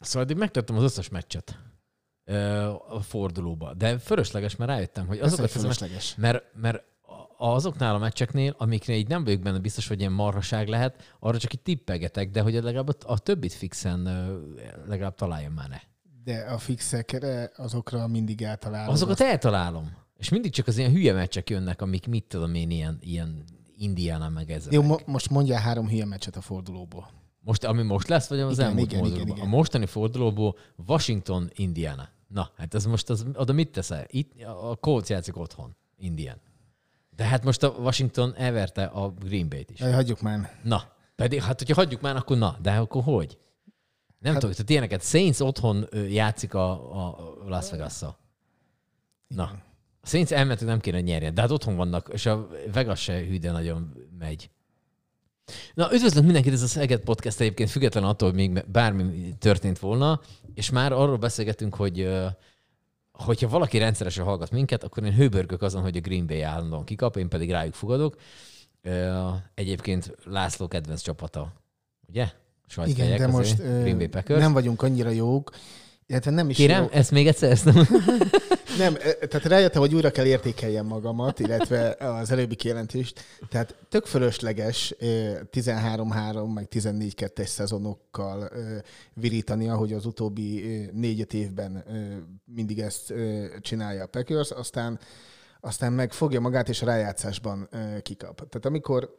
Szóval eddig megtettem az összes meccset a fordulóba, de fölösleges, mert rájöttem, hogy Azokat azokat az fölösleges. mert, mert azoknál a meccseknél, amiknél így nem vagyok benne biztos, hogy ilyen marhaság lehet, arra csak így tippelgetek, de hogy legalább a, a többit fixen legalább találjam már ne. De a fixekre azokra mindig eltalálod. Azokat eltalálom. És mindig csak az ilyen hülye meccsek jönnek, amik mit tudom én, ilyen, ilyen Indiana meg ez. Jó, mo- most mondjál három hülye meccset a fordulóból. Most, ami most lesz, vagy az Igen, elmúlt igen, fordulóban? igen, igen. A mostani fordulóból Washington, Indiana. Na, hát ez most az, oda mit teszel? Itt a Colts játszik otthon, Indian. De hát most a Washington elverte a Green Bay-t is. Jaj, hagyjuk már. Na, pedig hát, hogyha hagyjuk már, akkor na, de akkor hogy? Nem hát, tudom, tehát ilyeneket Saints otthon játszik a, a Las vegas Na, a Saints elmentük nem kéne, hogy nyerjen, de hát otthon vannak, és a Vegas se hű, de nagyon megy. Na, üdvözlök mindenkit, ez a Szeged Podcast egyébként független attól, hogy még bármi történt volna, és már arról beszélgetünk, hogy hogyha valaki rendszeresen hallgat minket, akkor én hőbörgök azon, hogy a Green Bay állandóan kikap, én pedig rájuk fogadok. Egyébként László kedvenc csapata, ugye? Igen, de most Green Bay Packers. nem vagyunk annyira jók, illetve nem is Kérem, jó. ezt még egyszer, ezt nem... Nem, tehát rájöttem, hogy újra kell értékeljem magamat, illetve az előbbi kijelentést. Tehát tök fölösleges ö, 13-3, meg 14-2-es szezonokkal virítani, ahogy az utóbbi ö, négy-öt évben mindig ezt csinálja a Packers, aztán, aztán meg fogja magát, és a rájátszásban kikap. Tehát amikor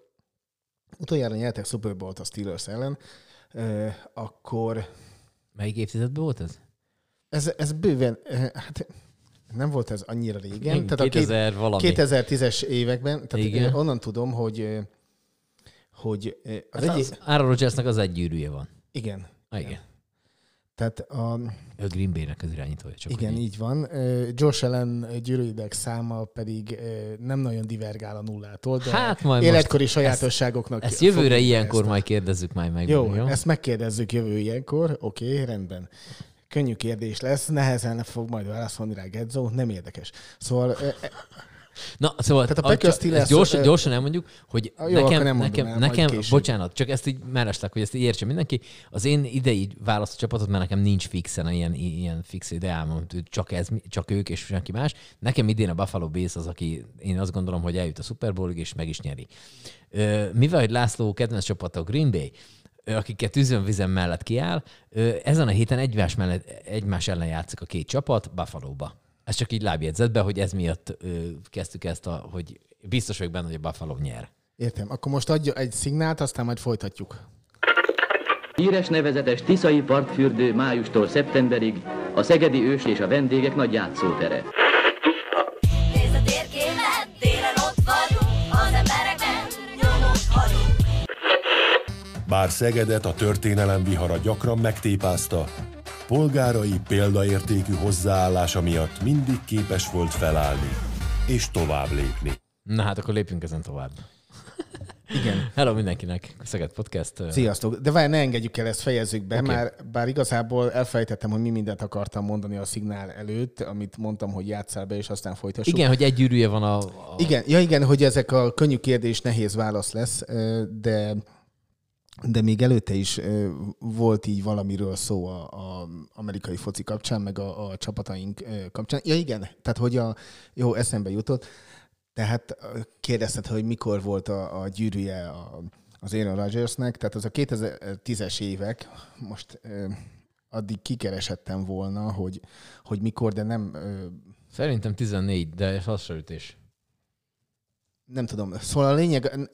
utoljára nyertek Super Bowl-t a Steelers ellen, akkor Melyik évtizedben volt ez? Ez, ez bőven, ö, hát nem volt ez annyira régen. Igen, Tehát a két- 2000 valami. 2010-es években, tehát Igen. Igen. onnan tudom, hogy hogy az Hát egy, az, Aaron Rodgersnek az egy gyűrűje van. igen. Ah, igen. Tehát a, Ő a Green Bay-nek az irányítója. Csak igen, így van. Josh Allen gyűrűideg száma pedig nem nagyon divergál a nullától, de Hát majd életkori most sajátosságoknak Ezt jövőre fogjuk be ilyenkor ezt. majd kérdezzük majd meg. Jó, jó, ezt megkérdezzük jövő ilyenkor. Oké, okay, rendben. Könnyű kérdés lesz, nehezen fog majd válaszolni rá Gedzo, nem érdekes. Szóval ö, Na, szóval Tehát a a- csak- Steelers- gyorsan, gyorsan elmondjuk, hogy Jó, nekem, nem nekem, el, nekem bocsánat, csak ezt így mellesleg, hogy ezt így értse mindenki, az én idei választó csapatot, mert nekem nincs fixen ilyen, ilyen fix ideám, csak, ez, csak ők és senki más. Nekem idén a Buffalo Bills az, aki én azt gondolom, hogy eljut a Super Bowlig és meg is nyeri. Mivel, hogy László kedvenc csapata a Green Bay, akiket tűzön-vizen mellett kiáll, ezen a héten egymás, mellett, egymás ellen játszik a két csapat Buffalo-ba. Ez csak így lábjegyzetbe, hogy ez miatt kezdtük ezt, a, hogy biztos vagyok benne, hogy a Buffalo nyer. értem. Akkor most adja egy szignált, aztán majd folytatjuk. Híres nevezetes Tiszai partfürdő májustól szeptemberig a szegedi ős és a vendégek nagy játszótere. Bár Szegedet a történelem vihara gyakran megtépázta, polgárai példaértékű hozzáállása miatt mindig képes volt felállni és tovább lépni. Na hát akkor lépjünk ezen tovább. Igen. Hello mindenkinek, Szeged Podcast. Sziasztok! De várj, ne engedjük el, ezt fejezzük be, okay. már bár igazából elfelejtettem, hogy mi mindent akartam mondani a szignál előtt, amit mondtam, hogy játsszál be, és aztán folytassuk. Igen, hogy egy gyűrűje van a... a Igen, ja igen, hogy ezek a könnyű kérdés, nehéz válasz lesz, de de még előtte is volt így valamiről szó a, amerikai foci kapcsán, meg a, a csapataink kapcsán. Ja igen, tehát hogy a, jó, eszembe jutott, tehát kérdezted, hogy mikor volt a, a gyűrűje a, az Aaron Rodgersnek, tehát az a 2010-es évek, most addig kikeresettem volna, hogy, hogy mikor, de nem Szerintem 14, de hasonlítés. Nem tudom. Szóval a lényeg,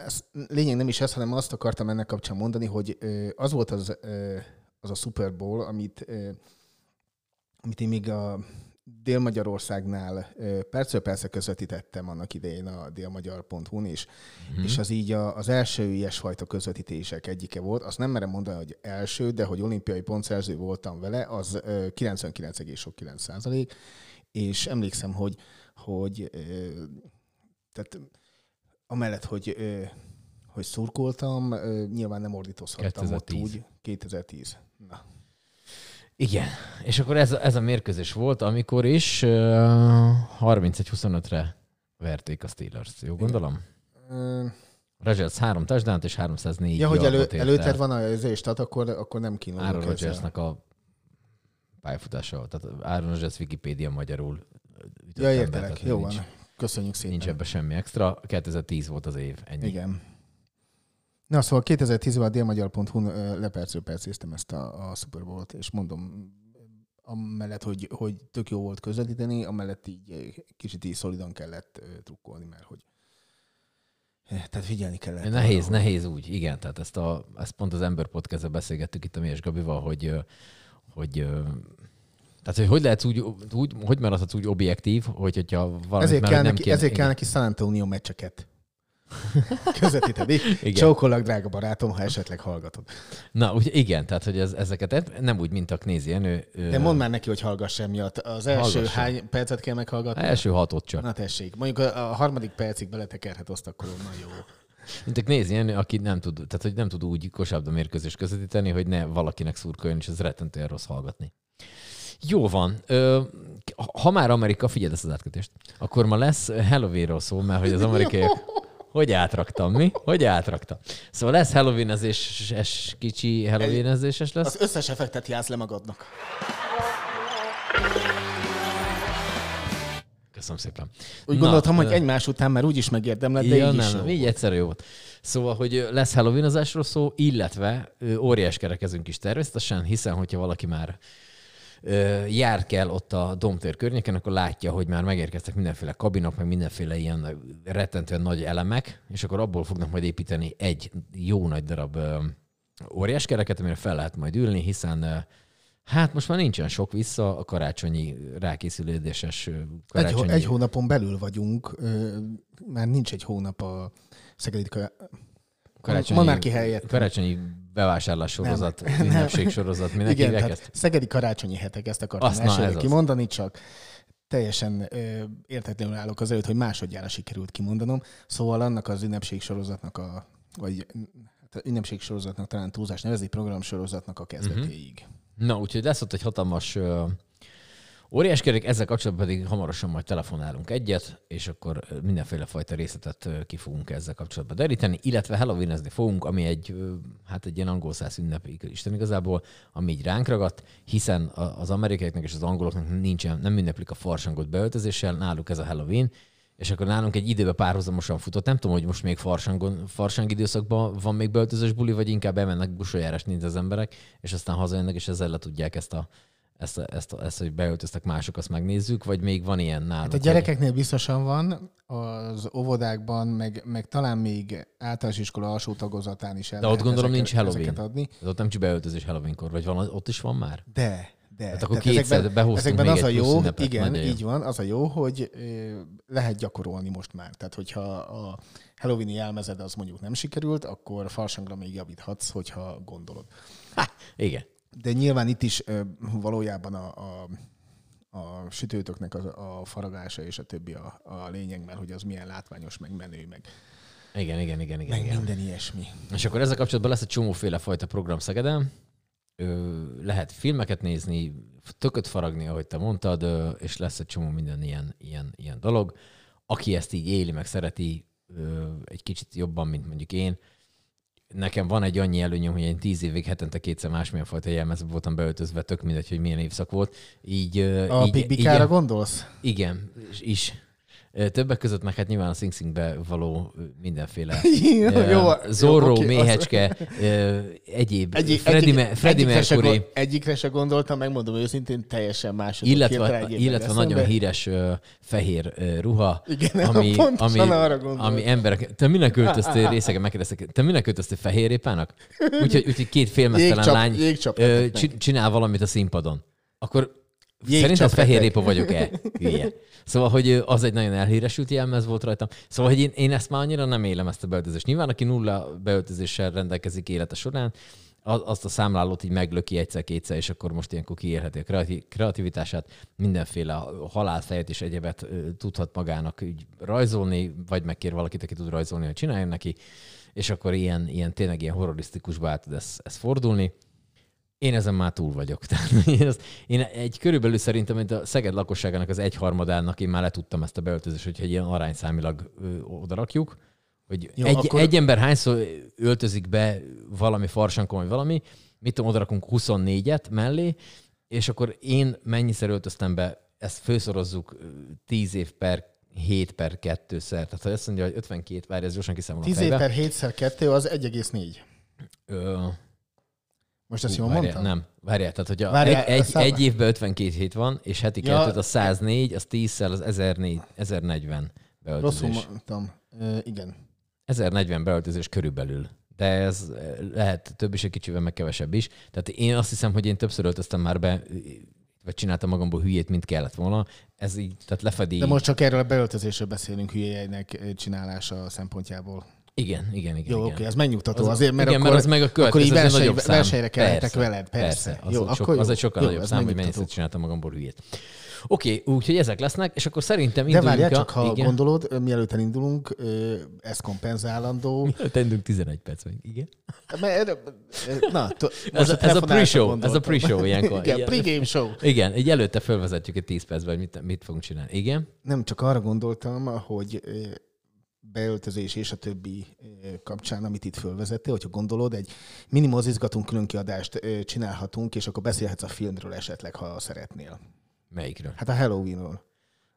lényeg nem is ez, hanem azt akartam ennek kapcsán mondani, hogy az volt az, az a Super Bowl, amit, amit én még a Dél-Magyarországnál percről persze közvetítettem annak idején a délmagyar.hu-n is, mm. és az így a, az első ilyesfajta közvetítések egyike volt. Azt nem merem mondani, hogy első, de hogy olimpiai pontszerző voltam vele, az ö, 99,9 százalék, és emlékszem, hogy, hogy tehát amellett, hogy, ö, hogy szurkoltam, ö, nyilván nem ordítozhattam 2010. ott úgy. 2010. Na. Igen, és akkor ez, a- ez a mérkőzés volt, amikor is uh, 31-25-re verték a Steelers. Jó gondolom? Ö, Rodgers három touchdown és 304 Ja, hogy elő, yardot ért előtted el. van és tehát akkor, akkor nem kínálok Aaron ezzel. Rodgersnek a pályafutása. Tehát Áron ez Wikipédia magyarul. Ja, értelek. Jó nincs, van. Köszönjük szépen. Nincs ebben semmi extra. 2010 volt az év, ennyi. Igen. Na, szóval 2010-ben a délmagyar.hu-n lepercről percéztem ezt a, a Super Bowl-t, és mondom, amellett, hogy, hogy tök jó volt közvetíteni, amellett így kicsit így szolidan kellett trukkolni, mert hogy eh, tehát figyelni kellett. Nehéz, arra, nehéz úgy, igen. Tehát ezt, a, ezt pont az Ember podcast beszélgettük itt a Mies Gabival, hogy, hogy tehát, hogy hogy lehetsz úgy, úgy hogy maradhatsz úgy objektív, hogy, hogyha valamit Ezért kell, nem neki, kéne- ezért kell neki San Antonio meccseket. Közvetíteni. Igen. Csókollak, drága barátom, ha esetleg hallgatod. Na, úgy, igen, tehát hogy ez, ezeket nem úgy, mint a Knézi Jenő. De mondd már neki, hogy hallgass emiatt. Az első Hallgass. hány percet kell meghallgatni? Első hatot csak. Na tessék, mondjuk a, a harmadik percig beletekerhet azt, akkor onnan jó. Mint a Knézi Jenő, aki nem tud, tehát, hogy nem tud úgy kosárlabda mérkőzés közvetíteni, hogy ne valakinek szurkoljon, és ez rettentően rossz hallgatni. Jó van. Ö, ha már Amerika, figyeld ezt az átkötést, akkor ma lesz Halloweenról szó, mert hogy az amerikaiak... Hogy átraktam, mi? Hogy átraktam? Szóval lesz Halloween-ezéses, kicsi Halloween-ezéses lesz. Az összes effektet játsz le magadnak. Köszönöm szépen. Úgy Na, gondoltam, hogy egymás után már úgyis megérdemled, de ja, így nem, is nem, jó. így jó volt. Szóval, hogy lesz Halloweenozásról szó, illetve óriás kerekezünk is természetesen, hiszen hogyha valaki már jár kell ott a Domtér környéken, akkor látja, hogy már megérkeztek mindenféle kabinok, meg mindenféle ilyen rettentően nagy elemek, és akkor abból fognak majd építeni egy jó nagy darab óriás kereket, amire fel lehet majd ülni, hiszen Hát most már nincsen sok vissza a karácsonyi rákészülődéses Egy, karácsonyi... hó- egy hónapon belül vagyunk, már nincs egy hónap a Szegedi karácsonyi, már ki helyett. Karácsonyi bevásárlás sorozat, ünnepség sorozat, minek Igen, tehát ezt? Szegedi karácsonyi hetek, ezt akartam Azt, na, elsőre az. kimondani, csak teljesen ö, értetlenül állok az előtt, hogy másodjára sikerült kimondanom. Szóval annak az ünnepség sorozatnak a, vagy hát ünnepség sorozatnak talán túlzás nevezi, program sorozatnak a kezdetéig. Mhm. Na, úgyhogy lesz ott egy hatalmas ö, óriás kerék, ezzel kapcsolatban pedig hamarosan majd telefonálunk egyet, és akkor mindenféle fajta részletet ki fogunk ezzel kapcsolatban deríteni, illetve Halloweenezni fogunk, ami egy, hát egy ilyen angol száz ünnep, Isten igazából, ami így ránk ragadt, hiszen az amerikaiaknak és az angoloknak nincsen, nem ünneplik a farsangot beöltözéssel, náluk ez a Halloween, és akkor nálunk egy időben párhuzamosan futott. Nem tudom, hogy most még farsangon, farsang időszakban van még beöltözős buli, vagy inkább elmennek busoljárás nézni az emberek, és aztán hazajönnek, és ezzel le tudják ezt a, ezt, ezt, ezt, hogy beöltöztek mások, azt megnézzük, vagy még van ilyen nálunk? Hát a gyerekeknél biztosan van, az óvodákban, meg, meg talán még általános iskola alsó tagozatán is el De ott gondolom ezeket, nincs Halloween. adni. Ez ott nem csak beöltözés Halloweenkor, vagy van, ott is van már? De, de. Hát akkor Tehát kétszer behoztunk ezekben még az a jó, ünnepet, igen, jó. így van, az a jó, hogy lehet gyakorolni most már. Tehát, hogyha a Halloweeni jelmezed az mondjuk nem sikerült, akkor farsangra még javíthatsz, hogyha gondolod. Igen. De nyilván itt is valójában a, a, a sütőtöknek a, a faragása és a többi a, a lényeg, mert hogy az milyen látványos, meg menő, meg, Igen, igen, igen, igen. meg igen. minden ilyesmi. És akkor ezzel kapcsolatban lesz egy csomóféle fajta program Szegeden. Ö, lehet filmeket nézni, tököt faragni, ahogy te mondtad, ö, és lesz egy csomó minden ilyen, ilyen, ilyen dolog. Aki ezt így éli, meg szereti ö, egy kicsit jobban, mint mondjuk én, nekem van egy annyi előnyöm, hogy én tíz évig hetente kétszer másmilyen fajta jelmezbe voltam beöltözve, tök mindegy, hogy milyen évszak volt. Így, A így, Big gondolsz? igen, is. Többek között meg hát nyilván a Sing Singbe való mindenféle Jó, Zorro, okay, méhecske, egyéb, Egyik, Freddie, egyik, Me- egyikre se, Mercury, gond- egyikre se gondoltam, megmondom őszintén, teljesen más. illetve, illetve nagyon híres ö, fehér ruha, Igen, ami, ami, ami emberek... Te minek öltöztél részegen, megkérdeztek, te minek öltöztél fehérépának? Úgyhogy, úgyhogy két félmeztelen lány jégcsap csinál valamit a színpadon. Akkor Szerinted lettek. fehérrépa vagyok-e? Hülye. Szóval, hogy az egy nagyon elhíresült jelmez volt rajtam. Szóval, hogy én, én ezt már annyira nem élem, ezt a beöltözést. Nyilván, aki nulla beöltözéssel rendelkezik élete során, az- azt a számlálót így meglöki egyszer-kétszer, és akkor most ilyenkor kiélheti a kreati- kreativitását, mindenféle halálfejet és egyebet tudhat magának így rajzolni, vagy megkér valakit, aki tud rajzolni, hogy csináljon neki, és akkor ilyen, ilyen tényleg ilyen horrorisztikusba át tud ez, ez fordulni. Én ezen már túl vagyok. Tehát én, ezt, én egy körülbelül szerintem, mint a Szeged lakosságának az egyharmadának én már letudtam ezt a beöltözést, hogyha egy ilyen arányszámilag ö, odarakjuk, hogy Jó, egy, akkor- egy ember hányszor öltözik be valami farsankon, vagy valami, mit tudom, odarakunk 24-et mellé, és akkor én mennyiszer öltöztem be, ezt főszorozzuk ö, 10 év per 7 per 2 szer. Tehát ha azt mondja, hogy 52, várj, ez gyorsan kiszámolom 10 a év per 7 2 az 1,4. Ö, Most ezt Hú, jól várjál, mondtam? Nem, várjál, tehát hogyha Várjál, egy, szám- egy évben 52 hét van, és heti Ja. kettőt, az 104, az 10-szel, az 1004, 1040 Rosszul beöltözés. mondtam. Ö, igen. 1040 beöltözés körülbelül. De ez eh, lehet több is, egy kicsivel meg kevesebb is. Tehát én azt hiszem, hogy én többször öltöztem már be, vagy csináltam magamból hülyét, mint kellett volna. Ez így, tehát lefedi. De most csak erről a beöltözésről beszélünk hülyeinek ö, csinálása szempontjából. Igen, igen, igen. Jó, igen. oké, ez megnyugtató Az- azért, mert igen, akkor, mert az meg a akkor így következő, ez egy verseny, nagyobb szám. versenyre Persze, veled, persze. Az, Jó, sok, akkor jó. az egy sokkal Jó, nagyobb szám, hogy mennyiszer csináltam magamból hülyét. Oké, úgyhogy ezek lesznek, és akkor szerintem De induljunk várjál, a... csak ha igen. gondolod, mielőtt elindulunk, ez kompenzálandó. Tendünk 11 perc még, igen. Na, Ez a- ez a pre-show, ez a pre-show ilyenkor. Igen, pre-game show. Igen, így előtte felvezetjük egy 10 percben, hogy mit, mit fogunk csinálni. Igen? Nem, csak arra gondoltam, hogy beöltözés és a többi kapcsán, amit itt fölvezettél, hogyha gondolod, egy mini mozizgatunk külön kiadást csinálhatunk, és akkor beszélhetsz a filmről esetleg, ha szeretnél. Melyikről? Hát a Halloweenról.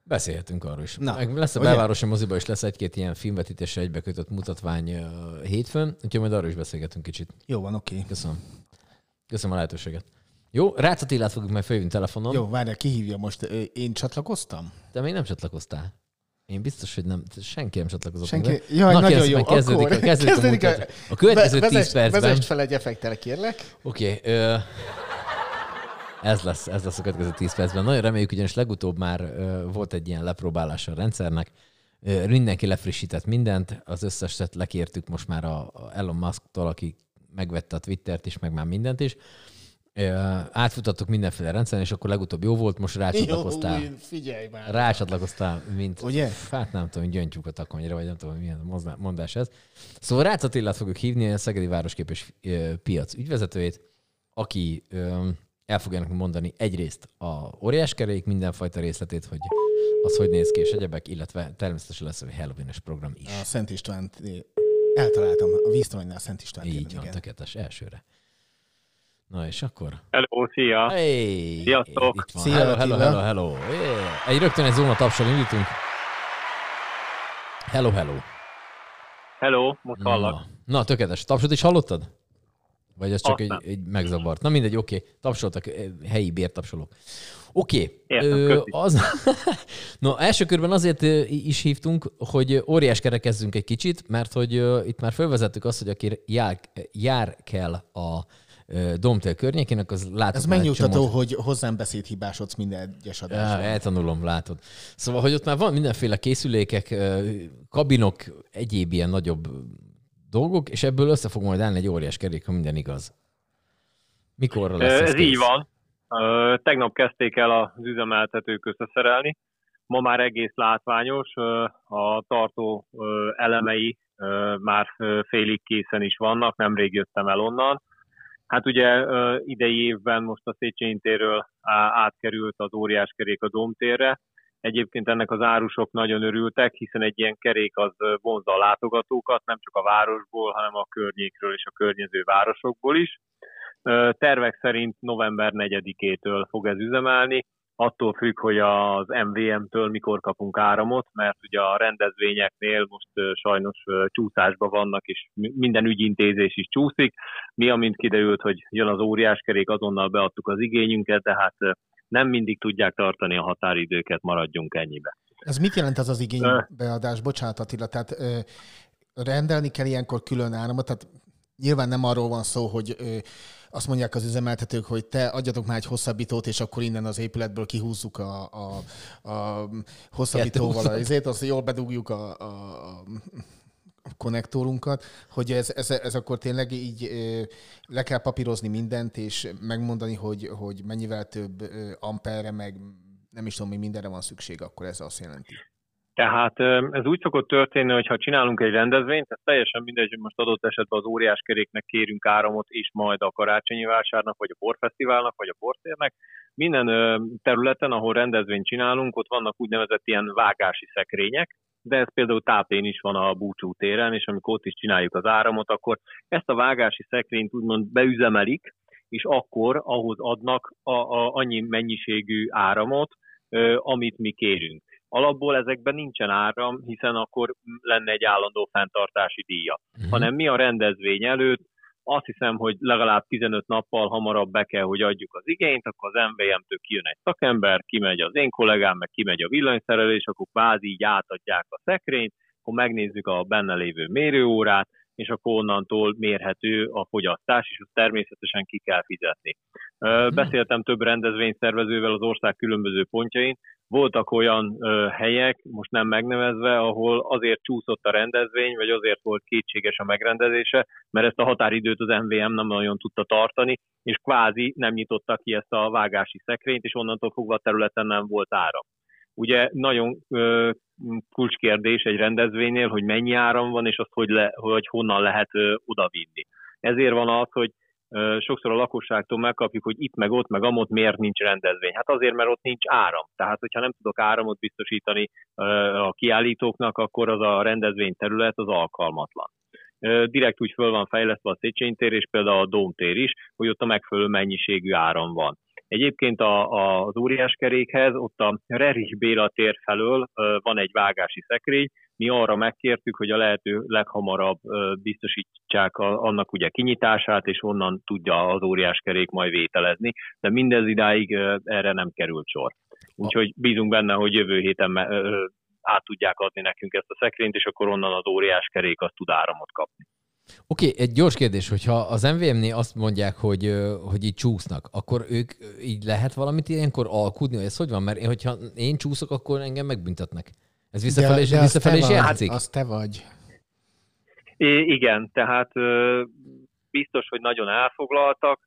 Beszélhetünk arról is. Na, Meg lesz a ugye? belvárosi moziba is lesz egy-két ilyen filmvetítésre egybekötött mutatvány hétfőn, úgyhogy majd arról is beszélgetünk kicsit. Jó van, oké. Köszönöm. Köszönöm a lehetőséget. Jó, Rácz Attilát fogjuk majd felhívni telefonon. Jó, várjál, ki hívja most? Én csatlakoztam? De még nem csatlakoztál. Én biztos, hogy nem. Senki nem csatlakozott. Senki? be. Jaj, Na, nagyon jó. Kezdődik, Akkor a, kezdődik, kezdődik a, a- a következő Ve- 10 vezess- percben. Vezess fel egy effektel, kérlek. Oké, okay, ez lesz, ez lesz a következő 10 percben. Nagyon reméljük, ugyanis legutóbb már ö, volt egy ilyen lepróbálása a rendszernek. Ö, mindenki lefrissített mindent, az összeset lekértük most már a, a Elon Musk-tól, aki megvette a Twittert is, meg már mindent is. Ö, átfutattuk mindenféle rendszeren, és akkor legutóbb jó volt, most rácsatlakoztál. Jó, figyelj már. Rácsatlakoztál, mint... Ugye? Hát nem tudom, gyöngytyúk a takonyra, vagy nem tudom, milyen mondás ez. Szóval Rácz Attilát fogjuk hívni, a Szegedi Városkép és Piac ügyvezetőjét, aki el fogja nekünk mondani egyrészt a óriáskerék mindenfajta részletét, hogy az hogy néz ki, és egyebek, illetve természetesen lesz egy Halloween-es program is. A Szent István, eltaláltam, a víztalanynál Szent István. Így van, tökéletes, elsőre. Na és akkor? Hello, szia! Hey, Sziasztok! Itt van. Szia, hello, hello, hello, hello. Yeah. Egy rögtön egy zóna tapsal indítunk. Hello, hello. Hello, most hallak. Na, na tökéletes. Tapsot is hallottad? Vagy ez csak egy, egy megzavart? Na mindegy, oké. Okay. Tapsoltak, eh, helyi bértapsolók. Oké. Ö, köszi. az... no, első körben azért is hívtunk, hogy óriás kerekezzünk egy kicsit, mert hogy itt már felvezettük azt, hogy aki jár, jár kell a Domtél környékének, az látott Ez megnyugtató, csomót. hogy hozzám beszédhibásodsz minden egyes Ja, adásban. eltanulom, látod. Szóval, hogy ott már van mindenféle készülékek, kabinok, egyéb ilyen nagyobb dolgok, és ebből össze fog majd állni egy óriás kerék, ha minden igaz. Mikorra lesz ez Ez így van. Tegnap kezdték el az üzemeltetők összeszerelni. Ma már egész látványos, a tartó elemei már félig készen is vannak, nemrég jöttem el onnan. Hát ugye idei évben most a Széchenyi térről á- átkerült az óriás kerék a Domtérre. Egyébként ennek az árusok nagyon örültek, hiszen egy ilyen kerék az vonzza a látogatókat, nem csak a városból, hanem a környékről és a környező városokból is. Tervek szerint november 4-től fog ez üzemelni, attól függ, hogy az MVM-től mikor kapunk áramot, mert ugye a rendezvényeknél most sajnos csúszásban vannak, és mi- minden ügyintézés is csúszik. Mi, amint kiderült, hogy jön az óriáskerék, azonnal beadtuk az igényünket, de hát nem mindig tudják tartani a határidőket, maradjunk ennyibe. Ez mit jelent az az igénybeadás? Bocsánat Attila, tehát ö, rendelni kell ilyenkor külön áramot, tehát nyilván nem arról van szó, hogy ö, azt mondják az üzemeltetők, hogy te adjatok már egy hosszabbítót, és akkor innen az épületből kihúzzuk a, a, a hosszabbítóval az izét, azt jól bedugjuk a, a, konnektorunkat, hogy ez, ez, ez akkor tényleg így le kell papírozni mindent, és megmondani, hogy, hogy mennyivel több amperre, meg nem is tudom, mi mindenre van szükség, akkor ez azt jelenti. Tehát ez úgy szokott történni, hogy ha csinálunk egy rendezvényt, ez teljesen mindegy, hogy most adott esetben az óriáskeréknek kérünk áramot, és majd a karácsonyi vásárnak, vagy a borfesztiválnak, vagy a bortérnek. Minden területen, ahol rendezvényt csinálunk, ott vannak úgynevezett ilyen vágási szekrények, de ez például tápén is van a búcsú téren, és amikor ott is csináljuk az áramot, akkor ezt a vágási szekrényt úgymond beüzemelik, és akkor ahhoz adnak a, a, annyi mennyiségű áramot, amit mi kérünk. Alapból ezekben nincsen áram, hiszen akkor lenne egy állandó fenntartási díja. Uh-huh. Hanem mi a rendezvény előtt azt hiszem, hogy legalább 15 nappal hamarabb be kell, hogy adjuk az igényt, akkor az MVM-től kijön egy szakember, kimegy az én kollégám, meg kimegy a villanyszerelés, akkor kvázi így átadják a szekrényt, akkor megnézzük a benne lévő mérőórát, és akkor onnantól mérhető a fogyasztás, és azt természetesen ki kell fizetni. Beszéltem több rendezvényszervezővel az ország különböző pontjain, voltak olyan ö, helyek, most nem megnevezve, ahol azért csúszott a rendezvény, vagy azért volt kétséges a megrendezése, mert ezt a határidőt az MVM nem nagyon tudta tartani, és kvázi nem nyitotta ki ezt a vágási szekrényt, és onnantól fogva a területen nem volt áram. Ugye nagyon ö, kulcskérdés egy rendezvénynél, hogy mennyi áram van, és azt hogy, le, hogy honnan lehet odavinni. Ezért van az, hogy sokszor a lakosságtól megkapjuk, hogy itt meg ott meg amott miért nincs rendezvény. Hát azért, mert ott nincs áram. Tehát, hogyha nem tudok áramot biztosítani a kiállítóknak, akkor az a rendezvény terület az alkalmatlan. Direkt úgy föl van fejlesztve a Széchenyi tér és például a Dómtér is, hogy ott a megfelelő mennyiségű áram van. Egyébként a, a, az óriáskerékhez, ott a Rerich Béla tér felől van egy vágási szekrény, mi arra megkértük, hogy a lehető leghamarabb biztosítsák annak ugye kinyitását, és onnan tudja az óriáskerék majd vételezni, de mindez idáig erre nem került sor. Úgyhogy bízunk benne, hogy jövő héten át tudják adni nekünk ezt a szekrényt, és akkor onnan az óriáskerék azt tud áramot kapni. Oké, okay, egy gyors kérdés, hogyha az MVM-nél azt mondják, hogy, hogy így csúsznak, akkor ők így lehet valamit ilyenkor alkudni, ez hogy van? Mert én, hogyha én csúszok, akkor engem megbüntetnek. Ez visszafelé, de, de visszafelé is játszik? Az te vagy. I- igen, tehát biztos, hogy nagyon elfoglaltak,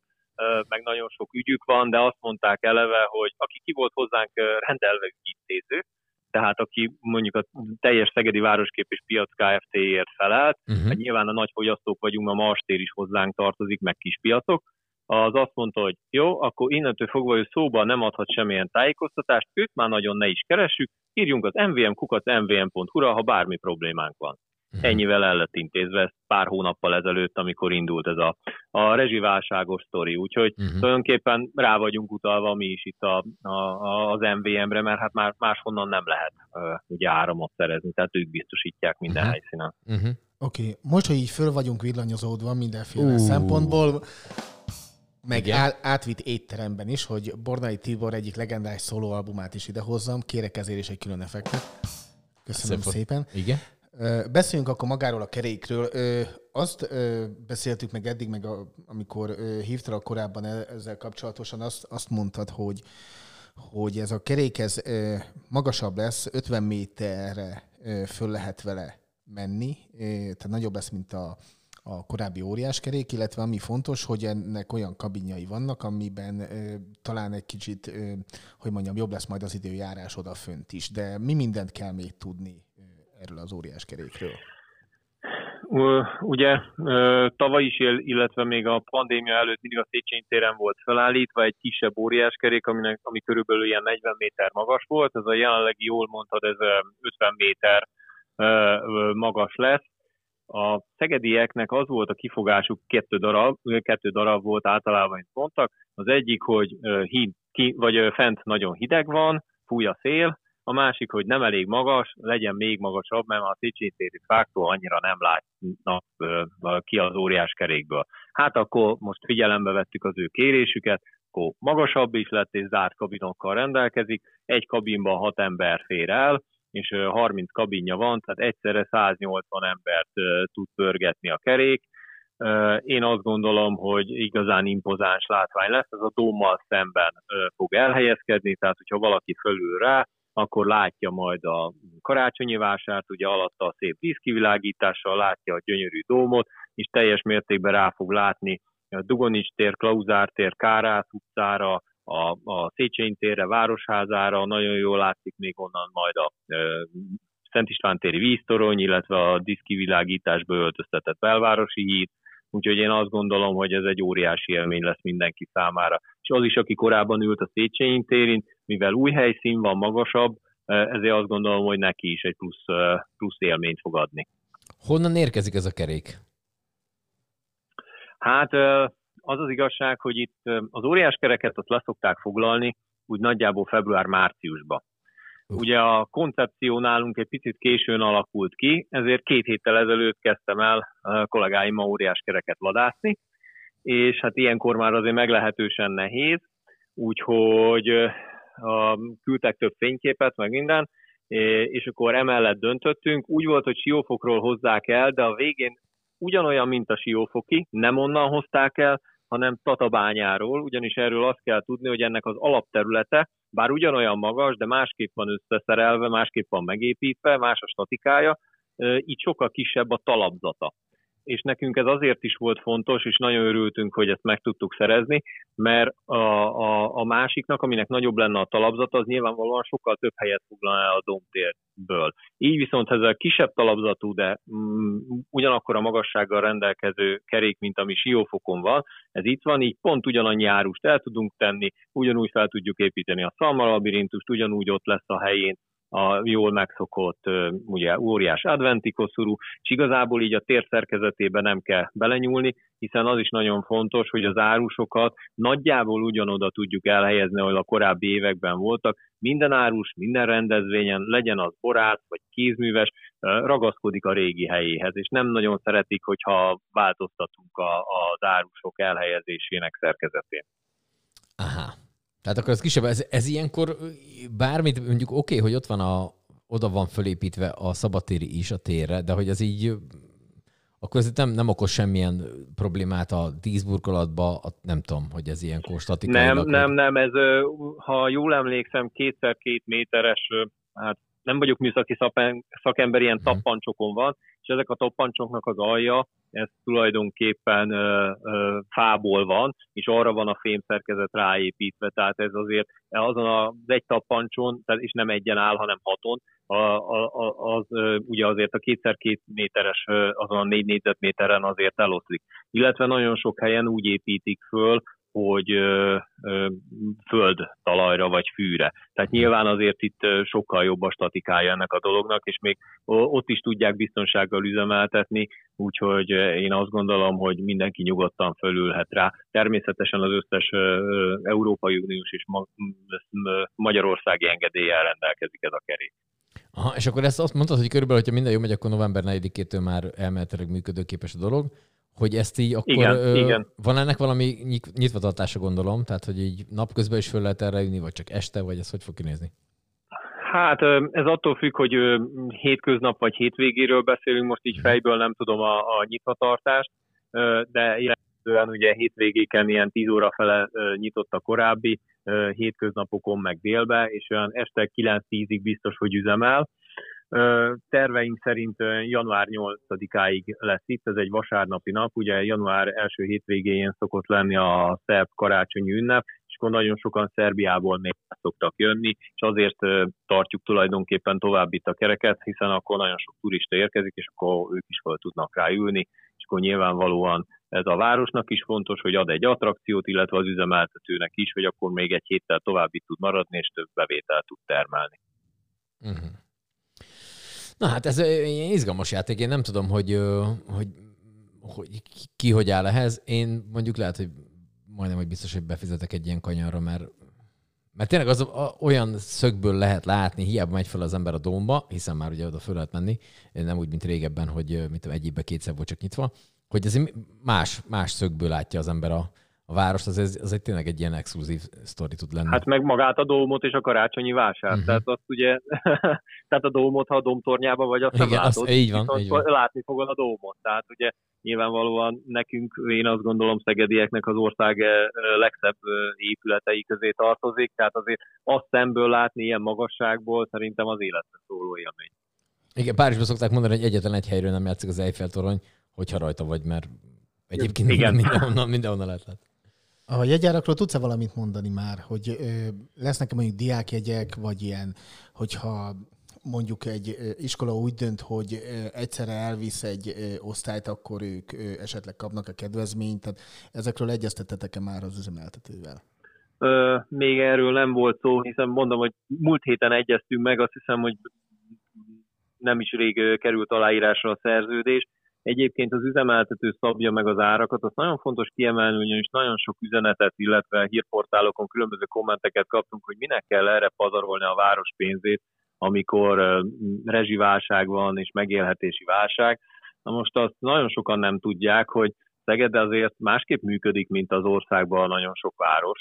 meg nagyon sok ügyük van, de azt mondták eleve, hogy aki ki volt hozzánk rendelve ügyintéző, tehát aki mondjuk a teljes Szegedi Városkép és Piac Kft-ért felelt, uh-huh. hát nyilván a nagy fogyasztók vagyunk, a Marstér is hozzánk tartozik, meg kis piacok, az azt mondta, hogy jó, akkor innentől fogva ő szóban nem adhat semmilyen tájékoztatást, őt már nagyon ne is keressük, írjunk az mvm kukat mvm.hu-ra, ha bármi problémánk van. Uh-huh. Ennyivel el lett intézve, ez pár hónappal ezelőtt, amikor indult ez a, a rezsiválságos sztori. Úgyhogy uh-huh. tulajdonképpen rá vagyunk utalva mi is itt a, a, az MVM-re, mert hát már máshonnan nem lehet uh, ugye áramot szerezni, tehát ők biztosítják minden uh-huh. helyszínen. Uh-huh. Oké, okay. most, hogy így föl vagyunk villanyozódva mindenféle uh. szempontból, meg á, átvitt étteremben is, hogy Bornai Tibor egyik legendás szólóalbumát is idehozzam. Kérek ezért is egy külön effektet. Köszönöm Szép. szépen. Igen. Beszéljünk akkor magáról a kerékről. Azt beszéltük meg eddig, meg amikor hívtál korábban e, ezzel kapcsolatosan, azt, azt mondtad, hogy, hogy ez a kerék ez magasabb lesz, 50 méterre föl lehet vele menni, tehát nagyobb lesz, mint a, a korábbi óriáskerék, illetve ami fontos, hogy ennek olyan kabinjai vannak, amiben ö, talán egy kicsit, ö, hogy mondjam, jobb lesz majd az időjárás odafönt is. De mi mindent kell még tudni erről az óriáskerékről? Ugye tavaly is, illetve még a pandémia előtt mindig a Széchenyi téren volt felállítva egy kisebb óriáskerék, aminek, ami körülbelül ilyen 40 méter magas volt. Ez a jelenlegi, jól mondtad, ez 50 méter magas lesz a szegedieknek az volt a kifogásuk, kettő darab, kettő darab volt általában, amit mondtak. Az egyik, hogy híd, ki, vagy fent nagyon hideg van, fúj a szél, a másik, hogy nem elég magas, legyen még magasabb, mert a szicsétéri fáktól annyira nem látnak ki az óriás kerékből. Hát akkor most figyelembe vettük az ő kérésüket, akkor magasabb is lett, és zárt kabinokkal rendelkezik, egy kabinban hat ember fér el, és 30 kabinja van, tehát egyszerre 180 embert tud pörgetni a kerék. Én azt gondolom, hogy igazán impozáns látvány lesz, ez a dómmal szemben fog elhelyezkedni, tehát hogyha valaki fölül rá, akkor látja majd a karácsonyi vásárt, ugye alatta a szép díszkivilágítással, látja a gyönyörű dómot, és teljes mértékben rá fog látni a Dugonics tér, Klauzár tér, Kárász utcára, a, a Széchenyi térre, Városházára, nagyon jól látszik még onnan majd a e, Szent István téri víztorony, illetve a diszkivilágításba öltöztetett belvárosi híd, úgyhogy én azt gondolom, hogy ez egy óriási élmény lesz mindenki számára. És az is, aki korábban ült a Széchenyi térén, mivel új helyszín van, magasabb, ezért azt gondolom, hogy neki is egy plusz, plusz élményt fog adni. Honnan érkezik ez a kerék? Hát az az igazság, hogy itt az óriás kereket azt leszokták foglalni úgy nagyjából február-márciusba. Ugye a koncepció nálunk egy picit későn alakult ki, ezért két héttel ezelőtt kezdtem el kollégáimmal óriás kereket vadászni, és hát ilyenkor már azért meglehetősen nehéz, úgyhogy küldtek több fényképet, meg minden, és akkor emellett döntöttünk. Úgy volt, hogy Siófokról hozzák el, de a végén ugyanolyan, mint a Siófoki, nem onnan hozták el, hanem Tatabányáról, ugyanis erről azt kell tudni, hogy ennek az alapterülete, bár ugyanolyan magas, de másképp van összeszerelve, másképp van megépítve, más a statikája, így sokkal kisebb a talapzata. És nekünk ez azért is volt fontos, és nagyon örültünk, hogy ezt meg tudtuk szerezni, mert a, a, a másiknak, aminek nagyobb lenne a talapzata, az nyilvánvalóan sokkal több helyet foglalna el a domtérből. Így viszont ez a kisebb talapzatú, de mm, ugyanakkor a magassággal rendelkező kerék, mint ami siófokon van, ez itt van, így pont ugyanannyi árust el tudunk tenni, ugyanúgy fel tudjuk építeni a szalmalabirintust, ugyanúgy ott lesz a helyén a jól megszokott ugye, óriás adventi koszorú, és igazából így a tér szerkezetében nem kell belenyúlni, hiszen az is nagyon fontos, hogy az árusokat nagyjából ugyanoda tudjuk elhelyezni, ahol a korábbi években voltak. Minden árus, minden rendezvényen, legyen az borász vagy kézműves, ragaszkodik a régi helyéhez, és nem nagyon szeretik, hogyha változtatunk a, az árusok elhelyezésének szerkezetén. Aha. Tehát akkor ez kisebb, ez, ez ilyenkor bármit, mondjuk oké, okay, hogy ott van a, oda van fölépítve a szabadtéri is a térre, de hogy ez így, akkor ez nem, nem okoz semmilyen problémát a díszburkolatba, a, nem tudom, hogy ez ilyenkor statikailag. Nem, nem, nem, ez, ha jól emlékszem, kétszer két méteres, hát nem vagyok műszaki szakember, ilyen tappancsokon van, és ezek a tappancsoknak az alja, ez tulajdonképpen ö, ö, fából van, és arra van a fémszerkezet ráépítve, tehát ez azért azon az egy tappancson, tehát és nem egyen áll, hanem haton, a, a, az ugye azért a kétszer két méteres, azon a négy négyzetméteren azért eloszlik. Illetve nagyon sok helyen úgy építik föl, hogy föld talajra vagy fűre. Tehát nyilván azért itt sokkal jobb a statikája ennek a dolognak, és még ott is tudják biztonsággal üzemeltetni, úgyhogy én azt gondolom, hogy mindenki nyugodtan fölülhet rá. Természetesen az összes Európai Uniós és magyarországi engedéllyel rendelkezik ez a kerék. Aha, és akkor ezt azt mondtad, hogy körülbelül, hogyha minden jó megy, akkor november 4-től már elméletileg működőképes a dolog, hogy ezt így akkor Igen, ö, igen. van ennek valami nyitvatartása gondolom, tehát hogy így napközben is föl lehet erre ülni, vagy csak este, vagy ez hogy fog kinézni? Hát ez attól függ, hogy hétköznap vagy hétvégéről beszélünk, most így fejből nem tudom a, a nyitvatartást, de jelentően ugye hétvégéken ilyen 10 óra fele nyitott a korábbi, hétköznapokon meg délbe, és olyan este 9-10-ig biztos, hogy üzemel. Terveink szerint január 8-áig lesz itt, ez egy vasárnapi nap, ugye január első hétvégén szokott lenni a szerb karácsonyi ünnep, és akkor nagyon sokan Szerbiából még szoktak jönni, és azért tartjuk tulajdonképpen tovább itt a kereket, hiszen akkor nagyon sok turista érkezik, és akkor ők is fel tudnak rá ülni, és akkor nyilvánvalóan ez a városnak is fontos, hogy ad egy attrakciót, illetve az üzemeltetőnek is, hogy akkor még egy héttel tovább itt tud maradni, és több bevételt tud termelni. Uh-huh. Na hát ez ilyen izgalmas játék, én nem tudom, hogy, hogy, hogy ki- hogy áll ehhez. Én mondjuk lehet, hogy majdnem, hogy biztos, hogy befizetek egy ilyen kanyarra, mert mert tényleg az a, olyan szögből lehet látni, hiába megy fel az ember a dómba, hiszen már ugye oda föl lehet menni, nem úgy, mint régebben, hogy ö, mint tudom, egy évben kétszer volt csak nyitva, hogy ez egy más, más szögből látja az ember a, a várost, az, ez, az egy tényleg egy ilyen exkluzív sztori tud lenni. Hát meg magát a dómot és a karácsonyi vásárt. Mhm. Uh-huh. Tehát azt ugye, tehát a dómot, ha a domtornyába vagy, azt nem Igen, azt- látod. így van, így van. Látni fogod a dómot. Tehát ugye nyilvánvalóan nekünk, én azt gondolom szegedieknek az ország eh, legszebb eh, épületei közé tartozik, tehát azért azt szemből látni ilyen magasságból szerintem az életre szóló élmény. Igen, Párizsban szokták mondani, hogy egyetlen egy helyről nem játszik az Eiffel torony, hogyha rajta vagy, mert egyébként Igen. Igen. mindenhonnan, mindenhonnan lehet látni. A jegyárakról tudsz-e valamit mondani már, hogy ö, lesznek-e mondjuk diákjegyek, vagy ilyen, hogyha mondjuk egy iskola úgy dönt, hogy egyszerre elvisz egy osztályt, akkor ők esetleg kapnak a kedvezményt, tehát ezekről egyeztetetek-e már az üzemeltetővel? Ö, még erről nem volt szó, hiszen mondom, hogy múlt héten egyeztünk meg, azt hiszem, hogy nem is rég került aláírásra a szerződés, Egyébként az üzemeltető szabja meg az árakat, azt nagyon fontos kiemelni, ugyanis nagyon sok üzenetet, illetve hírportálokon különböző kommenteket kaptunk, hogy minek kell erre pazarolni a város pénzét, amikor rezsiválság van és megélhetési válság. Na most azt nagyon sokan nem tudják, hogy Szeged azért másképp működik, mint az országban nagyon sok város.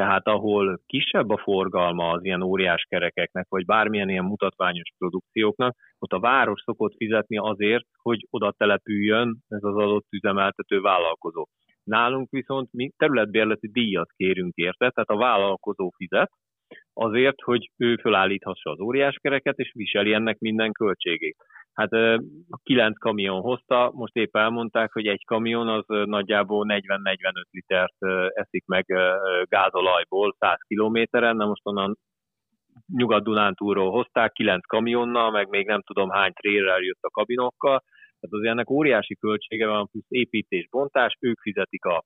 Tehát ahol kisebb a forgalma az ilyen óriás kerekeknek, vagy bármilyen ilyen mutatványos produkcióknak, ott a város szokott fizetni azért, hogy oda települjön ez az adott üzemeltető vállalkozó. Nálunk viszont mi területbérleti díjat kérünk érte, tehát a vállalkozó fizet, azért, hogy ő fölállíthassa az óriáskereket, és viseli ennek minden költségét. Hát kilenc kamion hozta, most épp elmondták, hogy egy kamion az nagyjából 40-45 litert eszik meg gázolajból 100 kilométeren, na most onnan Nyugat-Dunántúról hozták, kilenc kamionnal, meg még nem tudom hány trérrel jött a kabinokkal, tehát azért ennek óriási költsége van, plusz építés, bontás, ők fizetik a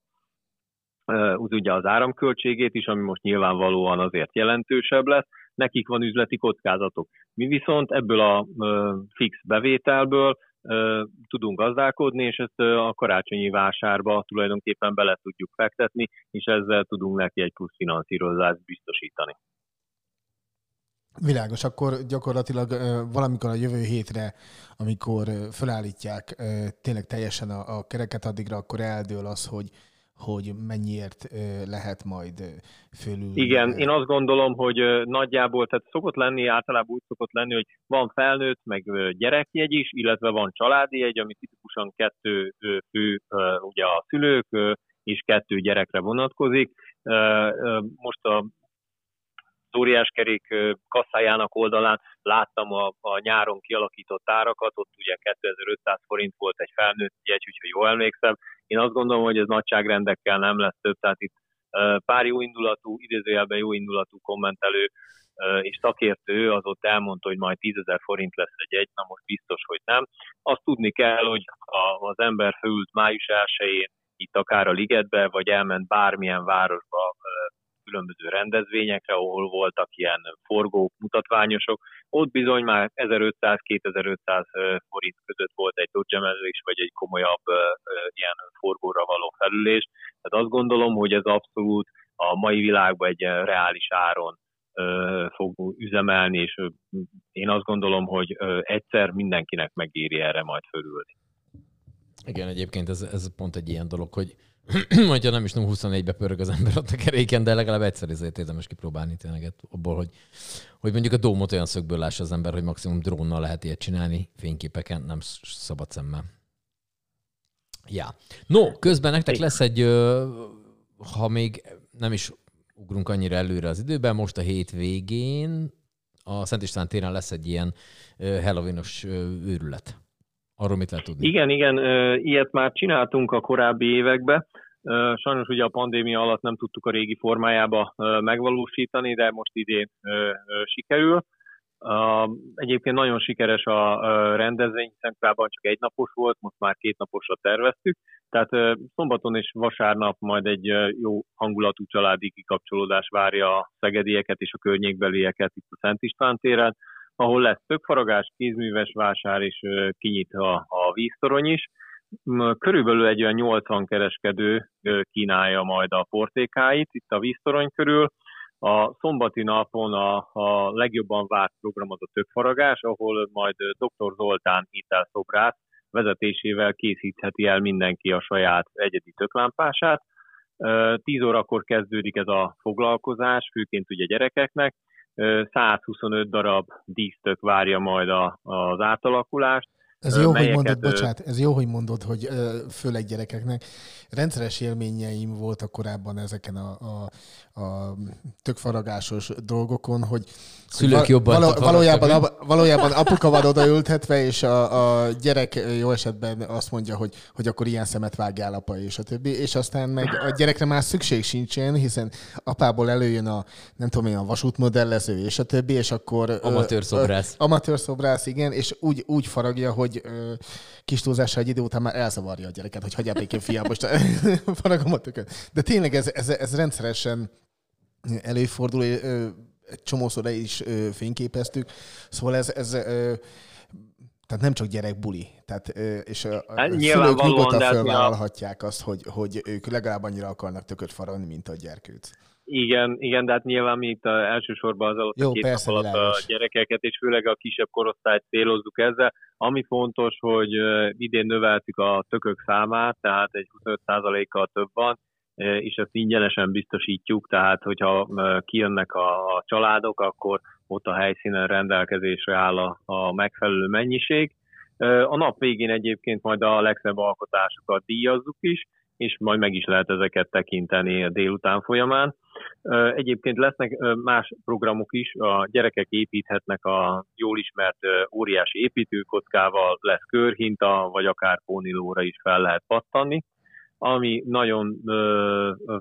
úgy ugye az áramköltségét is, ami most nyilvánvalóan azért jelentősebb lesz, nekik van üzleti kockázatok. Mi viszont ebből a fix bevételből tudunk gazdálkodni, és ezt a karácsonyi vásárba tulajdonképpen bele tudjuk fektetni, és ezzel tudunk neki egy plusz finanszírozást biztosítani. Világos, akkor gyakorlatilag valamikor a jövő hétre, amikor felállítják tényleg teljesen a kereket addigra, akkor eldől az, hogy, hogy mennyiért lehet majd fölül. Igen, én azt gondolom, hogy nagyjából, tehát szokott lenni, általában úgy szokott lenni, hogy van felnőtt, meg gyerekjegy is, illetve van családi jegy, ami tipikusan kettő fő, ugye a szülők, és kettő gyerekre vonatkozik. Most a óriáskerék ö, kasszájának oldalán láttam a, a nyáron kialakított árakat, ott ugye 2500 forint volt egy felnőtt jegy, úgyhogy jól emlékszem. Én azt gondolom, hogy ez nagyságrendekkel nem lesz több, tehát itt pár jó indulatú, idézőjelben jó indulatú kommentelő és szakértő az ott elmondta, hogy majd 10 ezer forint lesz egy egy, na most biztos, hogy nem. Azt tudni kell, hogy a, az ember fölült május 1-én itt akár a ligetbe, vagy elment bármilyen városba különböző rendezvényekre, ahol voltak ilyen forgók, mutatványosok, ott bizony már 1500-2500 forint között volt egy dodgemelés, vagy egy komolyabb ilyen forgóra való felülés. Tehát azt gondolom, hogy ez abszolút a mai világban egy reális áron fog üzemelni, és én azt gondolom, hogy egyszer mindenkinek megéri erre majd fölülni. Igen, egyébként ez, ez pont egy ilyen dolog, hogy hogyha nem is 24-be pörög az ember ott a keréken, de legalább egyszer ezért érdemes kipróbálni tényleg abból, hogy, hogy mondjuk a dómot olyan szögből lássa az ember, hogy maximum drónnal lehet ilyet csinálni, fényképeken, nem sz- szabad szemmel. Ja. No, közben nektek lesz egy, ha még nem is ugrunk annyira előre az időben, most a hétvégén a Szent István téren lesz egy ilyen Halloweenos őrület. Arról mit lehet tudni? Igen, igen, ilyet már csináltunk a korábbi években. Sajnos ugye a pandémia alatt nem tudtuk a régi formájába megvalósítani, de most idén sikerül. Egyébként nagyon sikeres a rendezvény, hiszen korábban csak egy napos volt, most már két naposra terveztük. Tehát szombaton és vasárnap majd egy jó hangulatú családi kikapcsolódás várja a szegedieket és a környékbelieket itt a Szent István téren, ahol lesz tökfaragás, kézműves vásár és kinyit a, a víztorony is. Körülbelül egy olyan 80 kereskedő kínálja majd a portékáit itt a víztorony körül. A szombati napon a, a legjobban várt program az a tökfaragás, ahol majd dr. Zoltán hitelszobrász vezetésével készítheti el mindenki a saját egyedi töklámpását. Ö, 10 órakor kezdődik ez a foglalkozás, főként ugye gyerekeknek. Ö, 125 darab dísztök várja majd a, az átalakulást. Ez jó, hogy mondod, bocsánat, ez jó, hogy mondod, hogy főleg gyerekeknek. Rendszeres élményeim voltak korábban ezeken a, a, a tökfaragásos dolgokon, hogy Szülők hogy jobban való, valójában, ab- valójában apuka van odaültetve, és a, a gyerek jó esetben azt mondja, hogy, hogy akkor ilyen szemet vágjál apa, és a többi, és aztán meg a gyerekre már szükség sincsen, hiszen apából előjön a, nem tudom én, a vasútmodellező, és a többi, és akkor... Amatőr szobrász. ö, Amatőr szobrász, igen, és úgy, úgy faragja, hogy ö, kis túlzással egy idő után már elzavarja a gyereket, hogy hagyjál békén fiam, most faragom a tököt. De tényleg ez, ez, ez rendszeresen előfordul, ö, egy csomószor is ö, fényképeztük, szóval ez, ez ö, Tehát nem csak gyerekbuli. Tehát, és a, Hát szülők nyugodtan hát felvállalhatják azt, hogy, hogy ők legalább annyira akarnak tököt faragni, mint a gyerkőc. Igen, igen, de hát nyilván mi itt elsősorban az alatt Jó, a két persze, nap alatt a gyerekeket, és főleg a kisebb korosztályt célozzuk ezzel. Ami fontos, hogy idén növeltük a tökök számát, tehát egy 25%-kal több van, és ezt ingyenesen biztosítjuk, tehát hogyha kijönnek a, családok, akkor ott a helyszínen rendelkezésre áll a, a megfelelő mennyiség. A nap végén egyébként majd a legszebb alkotásokat díjazzuk is, és majd meg is lehet ezeket tekinteni a délután folyamán. Egyébként lesznek más programok is, a gyerekek építhetnek a jól ismert óriási építőkockával, lesz körhinta, vagy akár pónilóra is fel lehet pattanni. Ami nagyon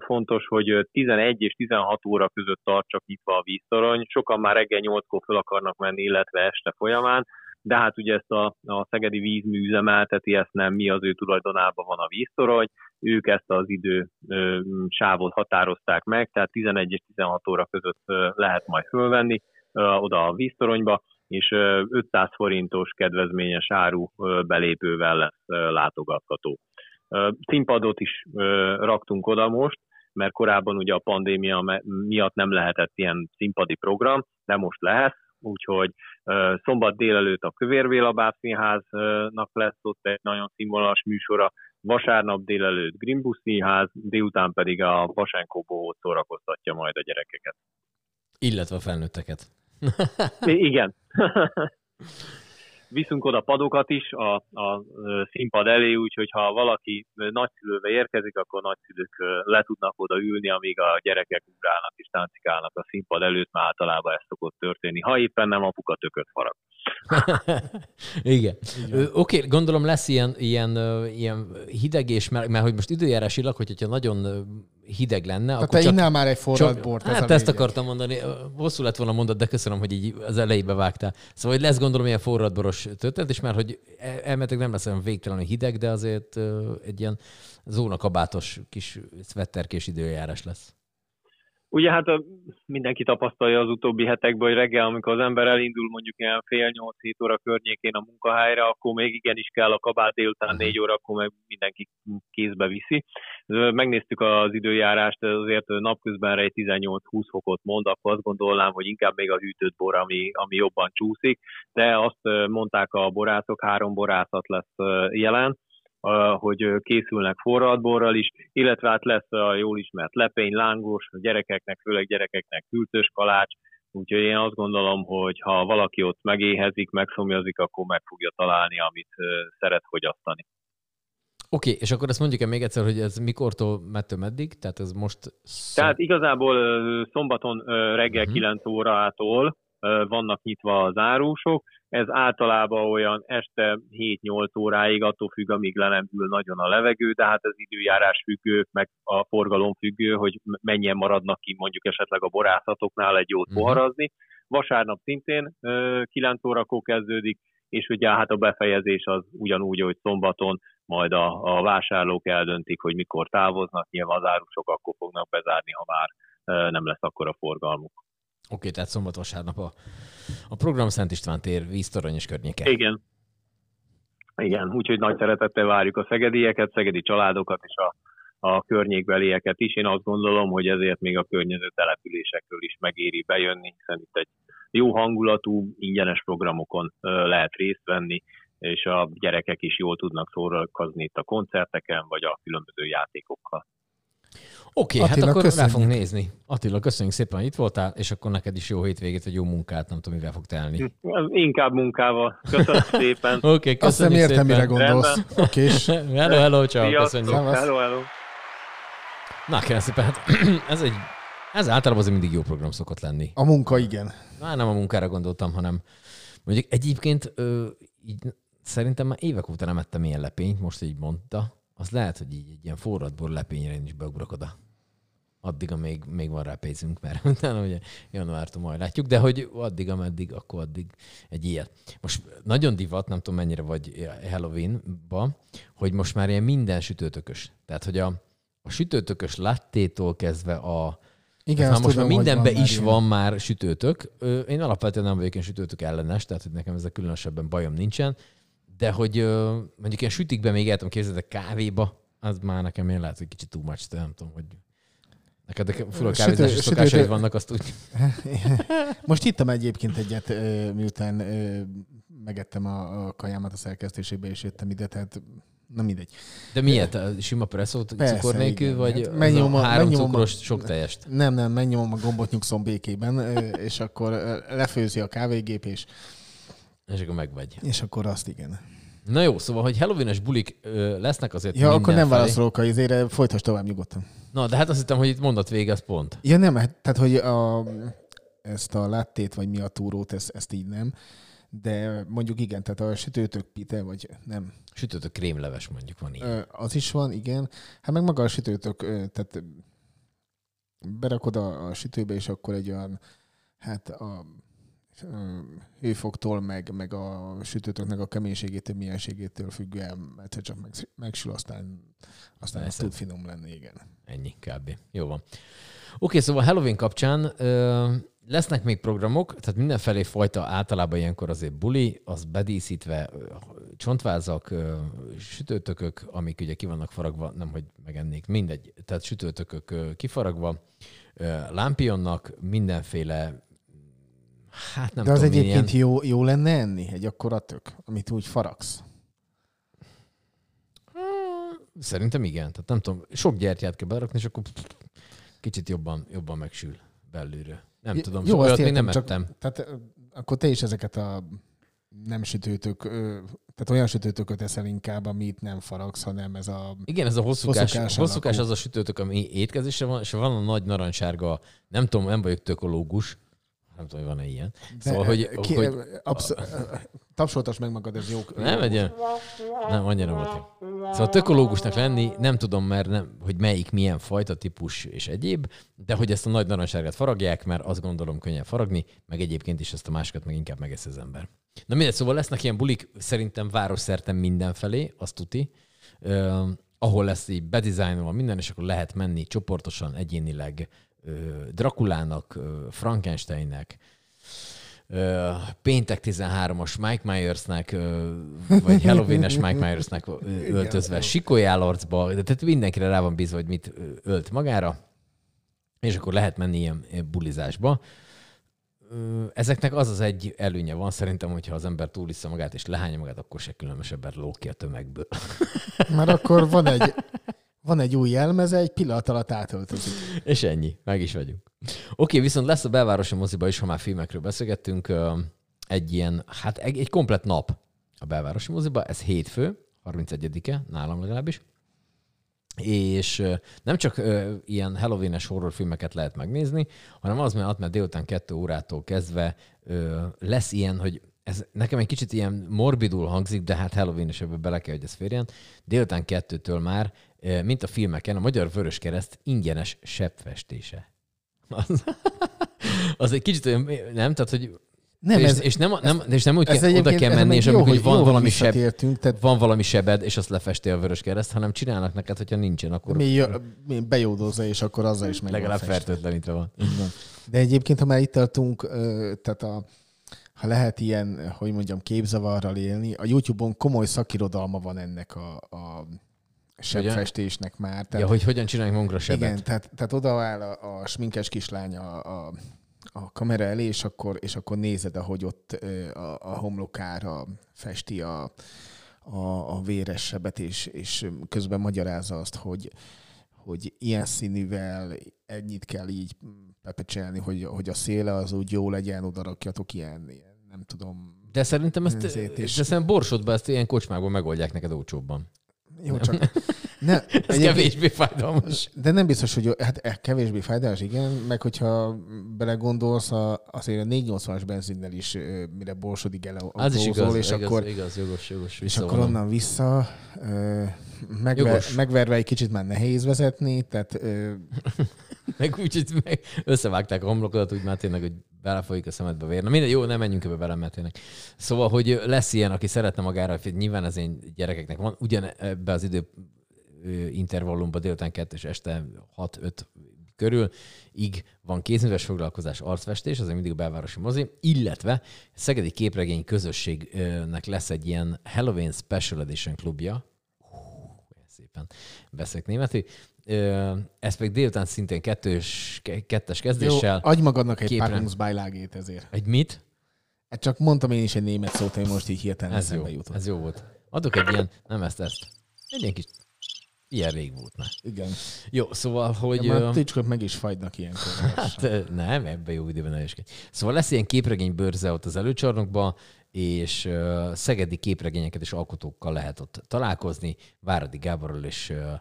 fontos, hogy ö, 11 és 16 óra között tart csak nyitva a víztorony. Sokan már reggel 8-kor fel akarnak menni, illetve este folyamán, de hát ugye ezt a, a Szegedi vízmű üzemelteti, ezt nem mi az ő tulajdonában van a víztorony, ők ezt az idő ö, sávot határozták meg, tehát 11 és 16 óra között ö, lehet majd fölvenni ö, oda a víztoronyba, és ö, 500 forintos kedvezményes áru belépővel lesz látogatható. Színpadot is raktunk oda most, mert korábban ugye a pandémia miatt nem lehetett ilyen színpadi program, de most lehet, úgyhogy szombat délelőtt a Kövérvéla Bábszínháznak lesz ott egy nagyon színvonalas műsora, vasárnap délelőtt Grimbus Színház, délután pedig a Vasenkó Bohóc szórakoztatja majd a gyerekeket. Illetve a felnőtteket. Igen. Viszünk oda padokat is a, a színpad elé, úgyhogy ha valaki nagyszülővel érkezik, akkor nagyszülők le tudnak oda ülni, amíg a gyerekek ugrálnak és táncikálnak a színpad előtt, mert általában ez szokott történni. Ha éppen nem apuka tököt farag. Igen. Oké, okay, gondolom lesz ilyen, ilyen, ilyen hideg és meleg, mert hogy most időjárásilag, hogyha nagyon hideg lenne, Tehát akkor te csak, innál már egy forralt csak, bort. ez hát a ezt akartam mondani, hosszú lett volna mondat, de köszönöm, hogy így az elejébe vágtál. Szóval, hogy lesz gondolom ilyen forradboros történet, és már hogy el- elméletileg nem lesz olyan végtelenül hideg, de azért egy ilyen zónakabátos kis szvetterkés időjárás lesz. Ugye hát a, mindenki tapasztalja az utóbbi hetekben, hogy reggel, amikor az ember elindul mondjuk ilyen fél nyolc hét óra környékén a munkahelyre, akkor még igenis kell a kabát, délután négy óra, akkor meg mindenki kézbe viszi. Megnéztük az időjárást, azért napközben egy 18-20 fokot mond, akkor azt gondolnám, hogy inkább még a hűtött bor, ami, ami jobban csúszik, de azt mondták a borászok, három borászat lesz jelen, hogy készülnek forradborral is, illetve hát lesz a jól ismert lepény, lángos, a gyerekeknek, főleg gyerekeknek kültős kalács, úgyhogy én azt gondolom, hogy ha valaki ott megéhezik, megszomjazik, akkor meg fogja találni, amit szeret fogyasztani. Oké, okay, és akkor ezt mondjuk el még egyszer, hogy ez mikortól, mettől meddig? Tehát ez most... Szó... Tehát igazából szombaton reggel Mhm. 9 órától vannak nyitva az árusok, ez általában olyan este 7-8 óráig, attól függ, amíg le nem ül nagyon a levegő, de hát ez időjárás függő, meg a forgalom függő, hogy mennyien maradnak ki mondjuk esetleg a borászatoknál egy jót Mhm. poharazni. Vasárnap szintén ö, 9 órakor kezdődik, és ugye hát a befejezés az ugyanúgy, hogy szombaton majd a, a vásárlók eldöntik, hogy mikor távoznak, nyilván az árusok akkor fognak bezárni, ha már nem lesz akkor a forgalmuk. Oké, tehát szombat vasárnap a, a program Szent István tér, víztorony és környéke. Igen. Igen, úgyhogy nagy szeretettel várjuk a szegedieket, szegedi családokat és a, a környékbelieket is. Én azt gondolom, hogy ezért még a környező településekről is megéri bejönni, hiszen itt egy jó hangulatú, ingyenes programokon lehet részt venni, és a gyerekek is jól tudnak szórakozni itt a koncerteken, vagy a különböző játékokkal. Oké, okay, hát akkor köszönjük. rá fogunk nézni. Attila, köszönjük szépen, hogy itt voltál, és akkor neked is jó hétvégét, vagy jó munkát, nem tudom, mivel fog telni. Inkább munkával. Köszönöm szépen. Oké, okay, Azt köszönjük értem, mire szépen. gondolsz. Okés. Hello, hello, ciao, köszönjük. Hello, hello. Na, kérem szépen, hát ez egy, ez általában azért mindig jó program szokott lenni. A munka igen. Már nem a munkára gondoltam, hanem mondjuk egyébként ö, így, szerintem már évek óta nem ettem ilyen lepényt, most így mondta. Az lehet, hogy így egy ilyen forradbor lepényre én is beugrok oda. Addig, amíg még van rá pénzünk, mert utána ugye januártól majd látjuk, de hogy addig, ameddig, akkor addig egy ilyet. Most nagyon divat, nem tudom mennyire vagy Halloween-ba, hogy most már ilyen minden sütőtökös. Tehát, hogy a, a sütőtökös lattétól kezdve a, Igen, már most tudom, már hogy mindenben van is már van már sütőtök. Én alapvetően nem vagyok ilyen sütőtök ellenes, tehát hogy nekem ezzel különösebben bajom nincsen, De hogy mondjuk ilyen sütikbe még el tudom képzelni, de kávéba, az már nekem én lehet, hogy kicsit too much, de nem tudom, hogy neked a Sütő- kávézási szokásaid vannak, azt úgy. Most ittam egyébként egyet, miután megettem a, a kajámat a szerkesztésébe, és jöttem ide, tehát nem mindegy. De miért? A Sima presszót Persze, cukor nélkül, igen. vagy Hát az megnyomom a a- három megnyomom a- cukros sok tejest? Nem, nem, megnyomom a gombot, nyugszom békében, és akkor lefőzi a kávégép, és, És akkor megvegy. és akkor azt igen. Na jó, szóval, hogy Halloween-es bulik ö, lesznek azért Ja, akkor nem mindenfelé. válaszolok a izére, folytasd tovább nyugodtan. Na, de hát azt hittem, hogy itt mondat vége, az pont. Ja nem, hát, tehát hogy a, ezt a láttét, vagy mi a túrót, ezt, ezt így nem. De mondjuk igen, tehát a sütőtök pite, vagy nem. Sütött a krémleves mondjuk van. Ö, Az is van, igen. Hát meg maga a sütőtök, tehát berakod a, a sütőbe, és akkor egy olyan, hát a hőfoktól, meg, meg a sütőtöknek a keménységétől, milyenségétől függően egyszer csak meg, megsül, aztán, aztán az tud finom lenni, igen. Ennyi kb. Jó van. Oké, szóval Halloween kapcsán ö, lesznek még programok, tehát mindenfelé fajta általában ilyenkor azért buli, az bedíszítve csontvázak, ö, sütőtökök, amik ugye ki vannak faragva, nem hogy megennék, mindegy, tehát sütőtökök ö, kifaragva, lámpionnak mindenféle, hát nem De az tudom, egyébként ilyen, jó, jó lenne enni? Egy akkora tök, amit úgy faragsz? szerintem igen, tehát nem tudom, sok gyertyát kell berakni, és akkor kicsit jobban, jobban megsül belülről. Nem J- tudom, jó, olyat még nem csak- ettem. Tehát akkor te is ezeket a nem sütőtök, tehát olyan sütőtököt eszel inkább, amit nem faragsz, hanem ez a... Igen, ez a hosszúkás, Hosszúkás hosszúkás az a sütőtök, ami étkezésre van, és van a nagy narancssárga, nem tudom, nem vagyok tökológus, nem tudom, hogy van-e ilyen. Szóval, hogy, ki, hogy absz- tapsoltas meg magad, ez jó. nem egy nem, annyira volt. Szóval tökológusnak lenni, nem tudom, mert nem, hogy melyik milyen fajta, típus és egyéb, de hogy ezt a nagy narancssárgát faragják, mert azt gondolom könnyen faragni, meg egyébként is ezt a másikat meg inkább megeszi az ember. Na mindegy, szóval lesznek ilyen bulik szerintem városszerte mindenfelé, azt tuti, uh, ahol lesz így bedizájnolva minden, és akkor lehet menni csoportosan, egyénileg Drakulának, Frankensteinnek, péntek 13-as Mike Myersnek, vagy Halloween-es Mike Myersnek öltözve, sikolyálarcba, de tehát mindenkire rá van bízva, hogy mit ölt magára, és akkor lehet menni ilyen bulizásba. Ezeknek az az egy előnye van szerintem, hogyha az ember túlissza magát és lehányja magát, akkor se különösebben lók ki a tömegből. Mert akkor van egy, van egy új jelmeze, egy pillanat alatt átöltözik. És ennyi, meg is vagyunk. Oké, viszont lesz a belvárosi moziba is, ha már filmekről beszélgettünk, egy ilyen, hát egy, egy komplet nap a belvárosi moziba, ez hétfő, 31-e, nálam legalábbis, és nem csak ö, ilyen Halloween-es horrorfilmeket lehet megnézni, hanem az mellett, mert délután kettő órától kezdve ö, lesz ilyen, hogy ez nekem egy kicsit ilyen morbidul hangzik, de hát Halloween is ebbe bele kell, hogy ez férjen. Délután kettőtől már, ö, mint a filmeken, a Magyar Vörös Kereszt ingyenes sebbfestése. Az, az egy kicsit olyan, nem? Tehát, hogy Nem, és, ez, és, nem, nem, és nem úgy kell, oda kell menni, és jó, amikor hogy van jó, valami seb, tehát van valami sebed, és azt lefesti a vörös kereszt, hanem csinálnak neked, hogyha nincsen, akkor mi, jö- mi bejódozza, és akkor azzal is meg legalább fertőtlenítve van. Van. De egyébként, ha már itt tartunk, tehát a, ha lehet ilyen, hogy mondjam, képzavarral élni, a YouTube-on komoly szakirodalma van ennek a, a sebfestésnek már. Tehát, Ja, hogy hogyan csinálják magunkra sebet. igen, tehát, tehát oda áll a, a sminkes kislány a, a, a kamera elé, és akkor, és akkor nézed, ahogy ott a, a homlokára festi a, a, a véres sebet, és, és közben magyarázza azt, hogy, hogy ilyen színűvel ennyit kell így pepecselni, hogy, hogy a széle az úgy jó legyen, oda rakjatok ilyen, ilyen nem tudom. De szerintem ezt, Ezért de is. szerintem borsodban ezt ilyen kocsmákban megoldják neked olcsóbban. Jó, csak ne, Ez kevésbé fájdalmas. De nem biztos, hogy hát eh, kevésbé fájdalmas, igen, meg hogyha belegondolsz, a, azért a 480-as benzinnel is, mire borsodig el Az is igaz, és igaz, akkor, igaz, jogos, jogos. és akkor onnan vissza, megver, megverve egy kicsit már nehéz vezetni, tehát Meg úgy, hogy meg összevágták a homlokodat, úgy már tényleg, hogy belefolyik a szemedbe vér. Na minden, jó, nem menjünk ebbe vele, mert tényleg. Szóval, hogy lesz ilyen, aki szeretne magára, hogy nyilván az én gyerekeknek van, ugyan ebbe az idő intervallumban délután kettő és este 6-5 körül, ig van kézműves foglalkozás, arcfestés, az mindig a belvárosi mozi, illetve Szegedi Képregény Közösségnek lesz egy ilyen Halloween Special Edition klubja, szépen beszélek németül, ez pedig délután szintén kettős, ke- kettes Jó, kezdéssel. adj magadnak egy képre- Packungsbeilagét ezért. Egy mit? Hát csak mondtam én is egy német szót, hogy most így hirtelen Ez jó, jutott. ez jó volt. Adok egy ilyen, nem ezt, ezt. Egy ilyen kis, ilyen rég volt már. Igen. Jó, szóval, hogy... Ja, már tücskök meg is fagynak ilyenkor. Hát nem, ebben jó időben eskedj. Szóval lesz ilyen képregény bőrze ott az előcsarnokban, és ö, szegedi képregényeket és alkotókkal lehet ott találkozni, Váradi Gáborral és ö,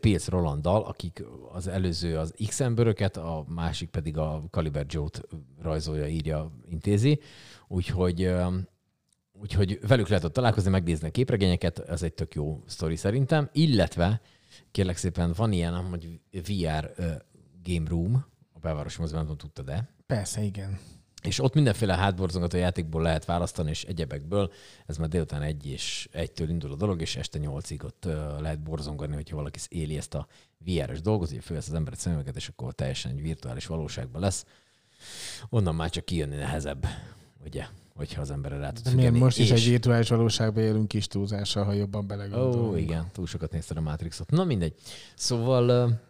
Pilc Rolanddal, akik az előző az x emberöket, a másik pedig a Caliber Joe-t rajzolja, írja, intézi. Úgyhogy Úgyhogy velük lehet ott találkozni, megnézni a képregényeket, ez egy tök jó sztori szerintem. Illetve, kérlek szépen, van ilyen, hogy VR ö, Game Room, a belvárosi tudom, tudtad de Persze, igen. És ott mindenféle hátborzongató játékból lehet választani, és egyebekből. Ez már délután egy és egytől indul a dolog, és este nyolcig ott lehet borzongani, hogyha valaki éli ezt a VR-es dolgot, ugye fölvesz az emberet szemüveget, és akkor teljesen egy virtuális valóságban lesz. Onnan már csak kijönni nehezebb, ugye, hogyha az emberre rá tud figyelni. most is És- egy virtuális valóságban élünk kis túlzással, ha jobban belegondolunk. Ó, igen, túl sokat nézted a Matrixot. Na mindegy. Szóval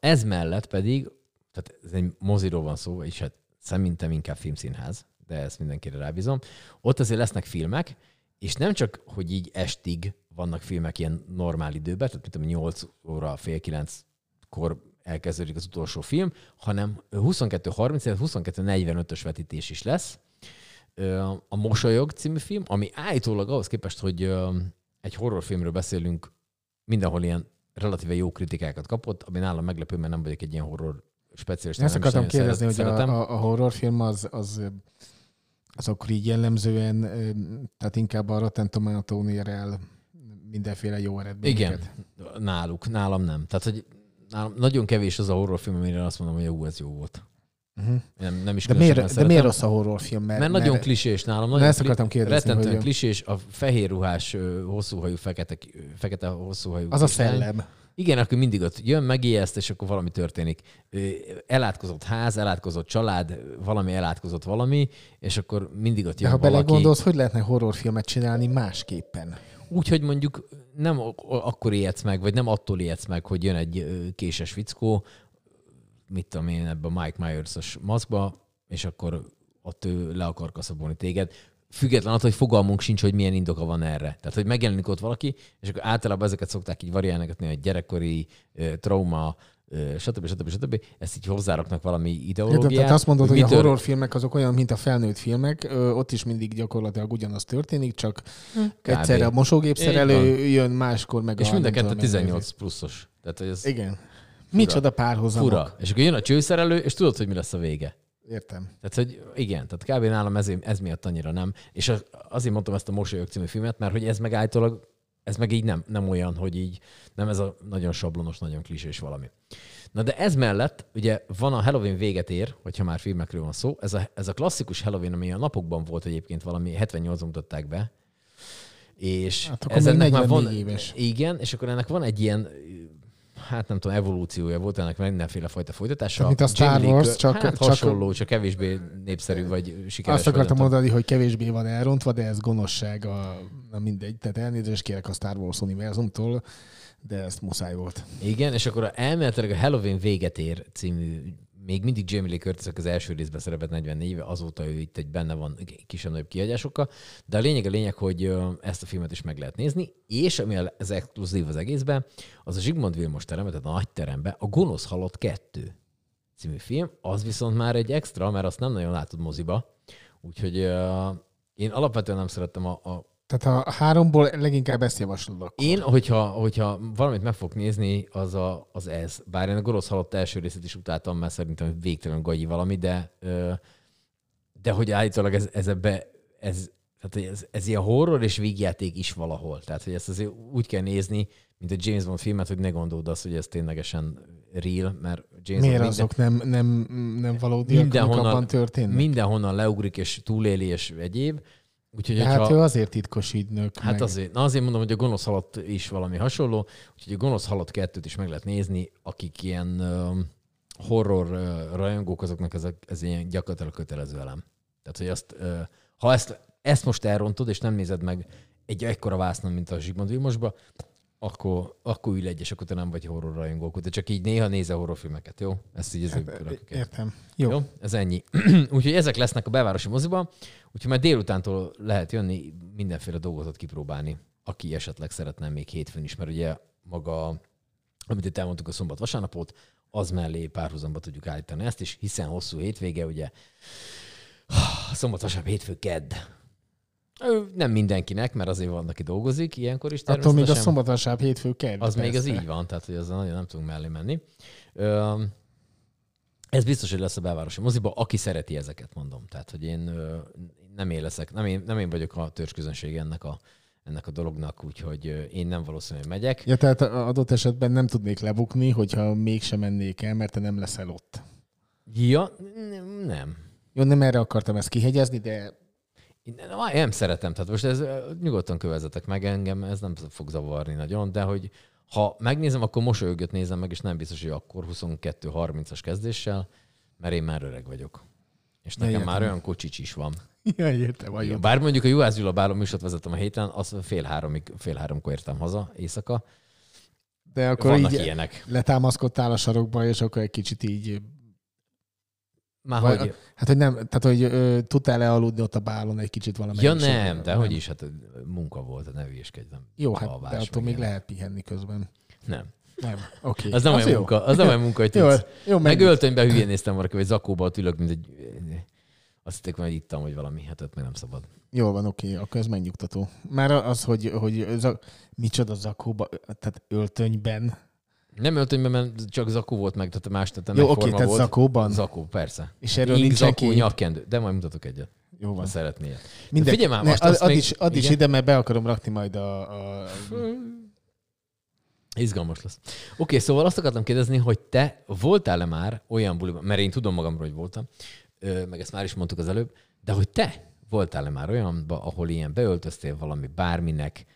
ez mellett pedig, tehát ez egy moziról van szó, és hát szerintem inkább filmszínház, de ezt mindenkire rábízom. Ott azért lesznek filmek, és nem csak, hogy így estig vannak filmek ilyen normál időben, tehát mint tudom, 8 óra, fél 9-kor elkezdődik az utolsó film, hanem 22.30, illetve 22.45-ös vetítés is lesz. A Mosolyog című film, ami állítólag ahhoz képest, hogy egy horrorfilmről beszélünk, mindenhol ilyen relatíve jó kritikákat kapott, ami nálam meglepő, mert nem vagyok egy ilyen horror specialista. Ezt akartam kérdezni, hogy a, szeretem. a, a horrorfilm az, az, az akkor így jellemzően, tehát inkább a Rotten Tomato-n ér el mindenféle jó eredményeket. Igen, náluk, nálam nem. Tehát, hogy nálam nagyon kevés az a horrorfilm, amire azt mondom, hogy jó, ez jó volt. Uh-huh. Nem, nem is De, miért, de szeretem. miért rossz a horrorfilm? Mert, Mert, nagyon klisés nálam. Nagyon ezt akartam kérdezni, Rettentően hogy- klisés, a fehér ruhás, ö, hosszúhajú, fekete, fekete hosszúhajú. az a szellem. Igen, akkor mindig ott jön, megijeszt, és akkor valami történik. Elátkozott ház, elátkozott család, valami elátkozott valami, és akkor mindig ott De jön ha valaki. belegondolsz, hogy lehetne horrorfilmet csinálni másképpen? Úgy, hogy mondjuk nem akkor ijedsz meg, vagy nem attól ijedsz meg, hogy jön egy késes fickó, mit tudom én, ebbe a Mike Myers-os maszkba, és akkor ott ő le akar kaszabolni téged. Független attól, hogy fogalmunk sincs, hogy milyen indoka van erre. Tehát, hogy megjelenik ott valaki, és akkor általában ezeket szokták így variálni, hogy gyerekkori trauma, stb. stb. stb. Ezt így hozzáraknak valami ideológiát. tehát azt mondod, hogy a mitől- horrorfilmek azok olyan, mint a felnőtt filmek, ö, ott is mindig gyakorlatilag ugyanaz történik, csak egyszerre a mosógép Így szerelő jön, máskor meg És a... mind a kettő tudom, 18 pluszos. Tehát, hogy ez Igen. Micsoda párhuzamok. fura. És akkor jön a csőszerelő, és tudod, hogy mi lesz a vége. Értem. Tehát, hogy igen, tehát kb. nálam ez, ez miatt annyira nem. És az- azért mondtam ezt a Mosolyog című filmet, mert hogy ez meg állítólag, ez meg így nem, nem olyan, hogy így, nem ez a nagyon sablonos, nagyon klisés valami. Na de ez mellett, ugye van a Halloween véget ér, hogyha már filmekről van szó, ez a, ez a klasszikus Halloween, ami a napokban volt egyébként valami, 78 mutatták be, és Hát ez ennek már van, 44 éves. Igen, és akkor ennek van egy ilyen hát nem tudom, evolúciója volt ennek mindenféle fajta folytatása. Tehát, mint a Star Lee Wars, Cur- csak- hát csak- hasonló, csak kevésbé népszerű vagy sikeres. Azt akartam mondani, hogy kevésbé van elrontva, de ez gonoszság, a, na mindegy. Tehát elnézést kérek a Star Wars univerzumtól, de ezt muszáj volt. Igen, és akkor elméletileg a Halloween véget ér című, még mindig Jamie Lee Curtis az első részben szerepet 44 éve, azóta ő itt egy benne van kisebb-nagyobb kiadásokkal, de a lényeg a lényeg, hogy ezt a filmet is meg lehet nézni, és ami az exkluzív az egészben, az a Zsigmond Vilmos teremben, tehát a nagy teremben, a Gonosz Halott 2 című film, az viszont már egy extra, mert azt nem nagyon látod moziba, úgyhogy ö, én alapvetően nem szerettem a, a Tehát a háromból leginkább ezt javaslod akkor. én, hogyha, hogyha valamit meg fog nézni, az, a, az ez. Bár én a Gorosz halott első részét is utáltam, mert szerintem végtelen gagyi valami, de, de hogy állítólag ez, ez ebbe, ez, tehát ez, ez ilyen horror és vígjáték is valahol. Tehát, hogy ezt azért úgy kell nézni, mint a James Bond filmet, hogy ne gondold azt, hogy ez ténylegesen real, mert James Miért Bond azok nem, nem, nem valódiak, amik mindenhonnan, történnek? mindenhonnan leugrik és túléli és egyéb. Úgyhogy, hát hogyha, ő azért titkos ügynök. Hát meg... azért, na azért mondom, hogy a gonosz halott is valami hasonló, úgyhogy a gonosz halott kettőt is meg lehet nézni, akik ilyen uh, horror uh, rajongók, azoknak ez, a, ez ilyen gyakorlatilag kötelező elem. Tehát, hogy azt, uh, ha ezt, ezt most elrontod, és nem nézed meg egy ekkora vásznon, mint a Zsigmond Vilmosba, akkor, akkor ülj egy, és akkor te nem vagy horror rajongók, de csak így néha nézel horrorfilmeket, jó? Ezt így rakjuk el. Értem. Jó. Jó, ez ennyi. úgyhogy ezek lesznek a belvárosi moziban, úgyhogy majd délutántól lehet jönni, mindenféle dolgot kipróbálni, aki esetleg szeretne még hétfőn is, mert ugye maga, amit itt elmondtuk a szombat vasárnapot, az mellé párhuzamba tudjuk állítani ezt is, hiszen hosszú hétvége, ugye szombat, vasárnap, hétfő, kedd. Ő Nem mindenkinek, mert azért van, aki dolgozik ilyenkor is Attól még a természetesen. szombat, vasárnap, hétfő kell. Az még az így van, tehát hogy azzal nagyon nem tudunk mellé menni. Ö, ez biztos, hogy lesz a belvárosi moziba, aki szereti ezeket, mondom. Tehát, hogy én nem én leszek, nem én, nem én vagyok a törzsközönség ennek a, ennek a dolognak, úgyhogy én nem valószínűleg megyek. Ja, tehát adott esetben nem tudnék lebukni, hogyha mégsem mennék el, mert te nem leszel ott. Ja, nem. Jó, nem erre akartam ezt kihegyezni, de Én nem, szeretem, tehát most ez nyugodtan kövezetek meg engem, ez nem fog zavarni nagyon, de hogy ha megnézem, akkor mosolyogött nézem meg, és nem biztos, hogy akkor 22-30-as kezdéssel, mert én már öreg vagyok. És nekem értem. már olyan kocsics is van. ja, értem, vagy Bár mondjuk a Juhász Gyula Báló műsort vezettem a héten, azt fél háromig, fél háromkor értem haza éjszaka. De akkor Vannak így ilyenek. letámaszkodtál a sarokba, és akkor egy kicsit így... Már hogy... Hát, hogy nem, tehát, hogy ö, tudtál-e aludni ott a bálon egy kicsit valami? Ja nem, de hogy is, hát munka volt, ne hülyeskedj, nem. Jó, hát de alvás, attól meg még lehet pihenni közben. Nem. Nem, oké. Az nem olyan jó. munka, az nem olyan munka, hogy Jó, tudsz. jó, Meg meg öltönyben hülyén néztem valaki, vagy zakóba ott ülök, mint egy... Azt hitték, hogy ittam, vagy valami, hát ott meg nem szabad. Jó van, oké, akkor ez megnyugtató. Már az, hogy, hogy za, micsoda zakóba, tehát öltönyben. Nem öltönyben, mert csak zakó volt meg, tehát más, tehát Jó, oké, tehát volt. zakóban. Zakó, persze. És erről Ing, nincsen zakó, kép. nyakkendő. De majd mutatok egyet, Jó van. szeretnél. Mindegy. figyelj már, Ne, most azt ad, még- is, ad is ide, mert be akarom rakni majd a... a... Izgalmas lesz. Oké, szóval azt akartam kérdezni, hogy te voltál-e már olyan buliban, mert én tudom magamról, hogy voltam, meg ezt már is mondtuk az előbb, de hogy te voltál-e már olyanba, ahol ilyen beöltöztél valami bárminek,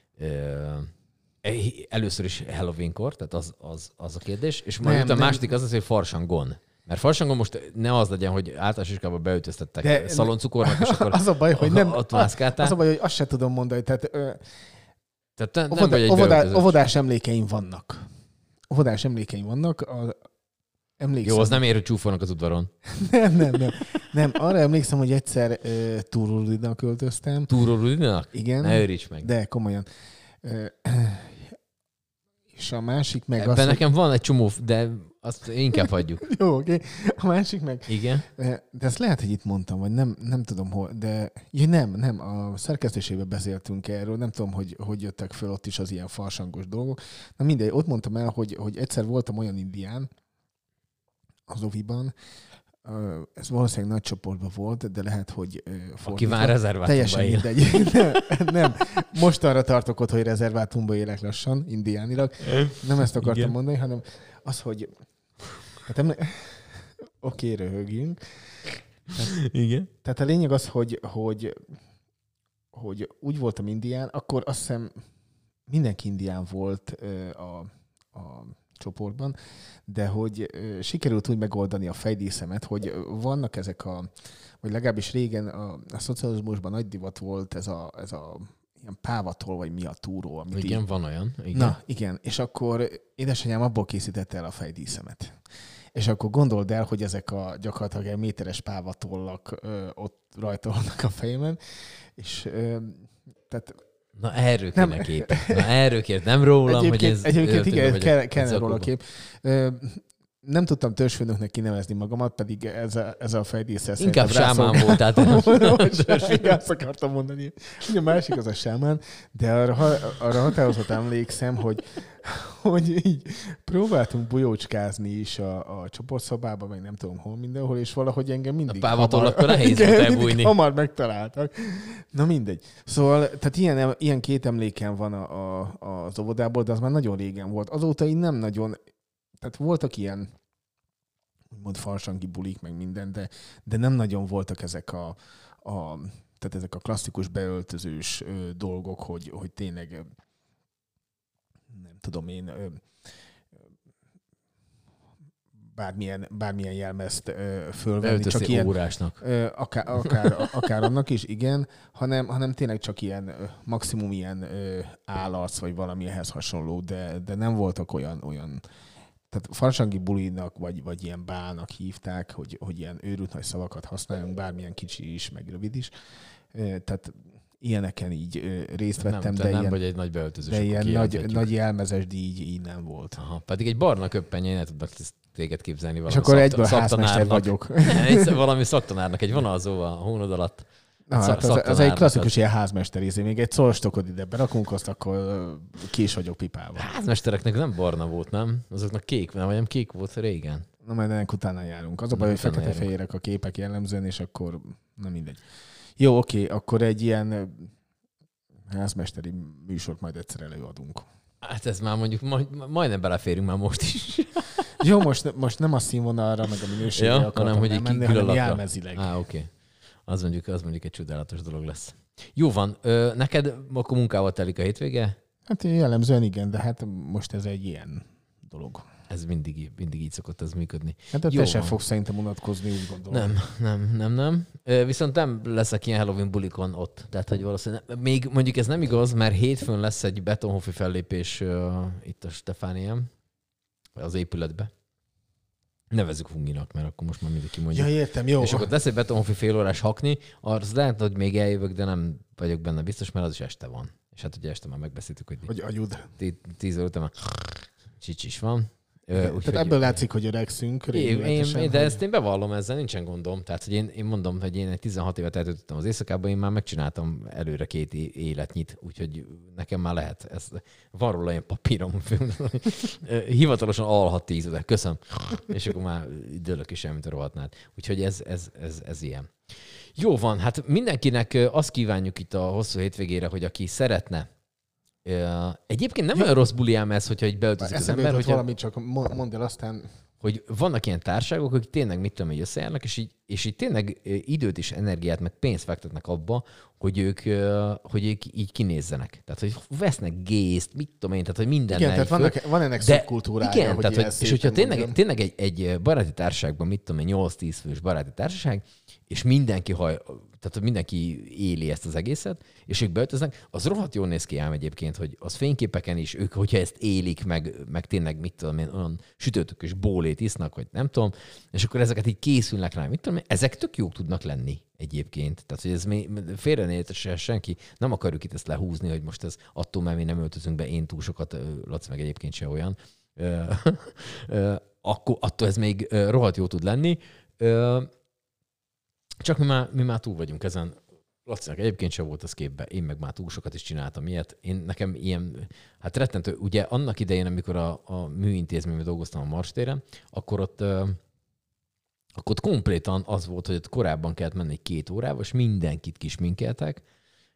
először is Halloweenkor, tehát az, az, az a kérdés, és majd Nem, utána a második az az, hogy farsangon. Mert farsangon most ne az legyen, hogy általános iskolában beöltöztettek De- szaloncukornak, és akkor Az a baj, hogy nem... ott mászkáltál. Az a baj, hogy azt se tudom mondani. Tehát Tehát te nem óvoda, vagy egy óvodá, óvodás emlékeim vannak. Óvodás emlékeim vannak. A, emlékszem, Jó, az nem ér, hogy csúfolnak az udvaron. nem, nem, nem. Nem, arra emlékszem, hogy egyszer uh, Túrólinak költöztem. Túró Rudinak? Igen. Ne őríts meg. De komolyan. És a másik meg Ebben az, nekem van egy csomó, de azt inkább hagyjuk. Jó, oké. A másik meg... Igen. De ezt lehet, hogy itt mondtam, vagy nem, nem tudom hol, de ja, nem, nem, a szerkesztésében beszéltünk erről, nem tudom, hogy, hogy jöttek föl ott is az ilyen farsangos dolgok. Na mindegy, ott mondtam el, hogy, hogy egyszer voltam olyan indián az oviban, ez valószínűleg nagy csoportban volt, de lehet, hogy ö, Aki fordítva. már rezervátumban Teljesen él. mindegy. nem, nem, most arra tartok ott, hogy rezervátumba élek lassan, indiánilag. Nem ezt akartam Igen. mondani, hanem az, hogy hát emle... oké, röhögjünk. Igen. Tehát a lényeg az, hogy, hogy, hogy úgy voltam indián, akkor azt hiszem mindenki indián volt a, a csoportban, de hogy sikerült úgy megoldani a fejdíszemet, hogy vannak ezek a, vagy legalábbis régen a, a szocializmusban nagy divat volt ez a, ez a ilyen pávatol, vagy mi a túró, amit így Igen, van olyan. Igen. Na, igen. És akkor édesanyám abból készítette el a fejdíszemet. És akkor gondold el, hogy ezek a gyakorlatilag egy méteres pávatollak ö, ott rajta vannak a fejemen, és ö, tehát Na erről Nem. kéne kép. Na erről kér, nem rólam, hogy egyébként, ez egyébként igen, vagyok, kell, kellene róla kép. Nem tudtam törzsfőnöknek kinevezni magamat, pedig ez a, ez a fejdíszsel Inkább sámán rászolgál- voltál. te. Igen, azt akartam mondani. Ugye a másik az a sámán, de arra, arra határozott emlékszem, hogy, hogy így próbáltunk bujócskázni is a, a csoportszobában, meg nem tudom hol mindenhol, és valahogy engem mindig A pávatollakkal hamar- nehéz volt elbújni. hamar megtaláltak. Na mindegy. Szóval, tehát ilyen, ilyen két emlékem van a, a, az óvodából, de az már nagyon régen volt. Azóta én nem nagyon, tehát voltak ilyen úgymond farsangi bulik, meg minden, de, de nem nagyon voltak ezek a, a tehát ezek a klasszikus beöltözős ö, dolgok, hogy, hogy tényleg ö, nem tudom én, ö, bármilyen, bármilyen jelmezt ö, fölvenni, csak ilyen, órásnak. Ö, akár, akár, akár annak is, igen, hanem, hanem tényleg csak ilyen ö, maximum ilyen ö, állasz, vagy valami ehhez hasonló, de, de nem voltak olyan, olyan tehát farsangi bulinak, vagy, vagy ilyen bálnak hívták, hogy, hogy ilyen őrült nagy szavakat használjunk, bármilyen kicsi is, meg rövid is. Tehát ilyeneken így részt vettem, nem, de, nem ilyen, vagy egy nagy beöltözős. de ilyen nagy, nagy jelmezes díj így nem volt. Aha, pedig egy barna köppenye, ne tudnak téged képzelni És valami akkor szakta- egyből házmester vagyok. Nem, valami szaktanárnak, egy vonalzó a hónod alatt. Na, Szak- hát az, az egy klasszikus ilyen házmester ízé. Még egy szolstokod ide berakunk, azt akkor ki is vagyok pipálva. Házmestereknek nem barna volt, nem? Azoknak kék, nem, vagy nem kék volt régen. Na majd ennek utána járunk. Az a baj, hogy fekete-fehérek a képek jellemzően, és akkor na mindegy. Jó, oké, akkor egy ilyen házmesteri műsort majd egyszer előadunk. Hát ez már mondjuk majd, majdnem beleférünk már most is. Jó, most, most nem a színvonalra, meg a minőségre Ja, akartam hanem, hogy nem menni, hanem jelmezileg. Á, oké. Okay. Az mondjuk, az mondjuk egy csodálatos dolog lesz. Jó van, ö, neked akkor munkával telik a hétvége? Hát jellemzően igen, de hát most ez egy ilyen dolog. Ez mindig, mindig így szokott ez működni. Hát Jó te sem van. fogsz szerintem unatkozni, úgy gondolom. Nem, nem, nem, nem. Ö, Viszont nem leszek ilyen Halloween bulikon ott. Tehát, hogy valószínűleg, még mondjuk ez nem igaz, mert hétfőn lesz egy betonhofi fellépés uh, itt a Stefánián, az épületbe. Nevezzük Funginak, mert akkor most már mindenki mondja. Ja, értem, jó. És akkor lesz egy betonhofi félórás hakni, az lehet, hogy még eljövök, de nem vagyok benne biztos, mert az is este van. És hát ugye este már megbeszéltük, hogy, Hogy agyud. tí- tíz óra után már csics is van. Ö, Tehát úgyhogy- ebből látszik, hogy öregszünk. én, én, de hogy- ezt én bevallom, ezzel nincsen gondom. Tehát, hogy én, én mondom, hogy én egy 16 évet eltöltöttem az éjszakában, én már megcsináltam előre két életnyit, úgyhogy nekem már lehet. Ez, van róla ilyen papírom. Hivatalosan alhat 10 de köszönöm. És akkor már dőlök is el, mint a rohadtnád. Úgyhogy ez, ez, ez, ez ilyen. Jó van, hát mindenkinek azt kívánjuk itt a hosszú hétvégére, hogy aki szeretne, egyébként nem olyan rossz buli ám ez, hogyha így beöltözik az ember, hogyha valami, csak mo- mondd el aztán. hogy vannak ilyen társágok, akik tényleg mit tudom, hogy összejárnak, és így, és így tényleg időt és energiát, meg pénzt fektetnek abba, hogy ők, hogy ők így kinézzenek. Tehát, hogy vesznek gészt, mit tudom én, tehát, hogy minden Igen, tehát vannak, van ennek szubkultúrája, igen, hogy tehát, hogy, és hogyha tényleg, mondjam. tényleg egy, egy baráti társaságban, mit tudom én, 8-10 fős baráti társaság, és mindenki haj, tehát hogy mindenki éli ezt az egészet, és ők beöltöznek, az rohadt jól néz ki ám egyébként, hogy az fényképeken is, ők, hogyha ezt élik, meg, meg tényleg, mit tudom én, olyan sütőtökös bólét isznak, vagy nem tudom, és akkor ezeket így készülnek rá, mit tudom ezek tök jók tudnak lenni egyébként. Tehát, hogy ez még félre ne senki, nem akarjuk itt ezt lehúzni, hogy most ez attól, mert mi nem öltözünk be én túl sokat, Laci meg egyébként se olyan, akkor attól ez még rohadt jó tud lenni. Csak mi már, mi már túl vagyunk ezen. Lacinak egyébként sem volt az képbe, én meg már túl sokat is csináltam ilyet. Én nekem ilyen, hát rettentő, ugye annak idején, amikor a, a műintézményben dolgoztam a Marstéren, akkor ott akkor ott konkrétan az volt, hogy ott korábban kellett menni két órával, és mindenkit kisminkeltek,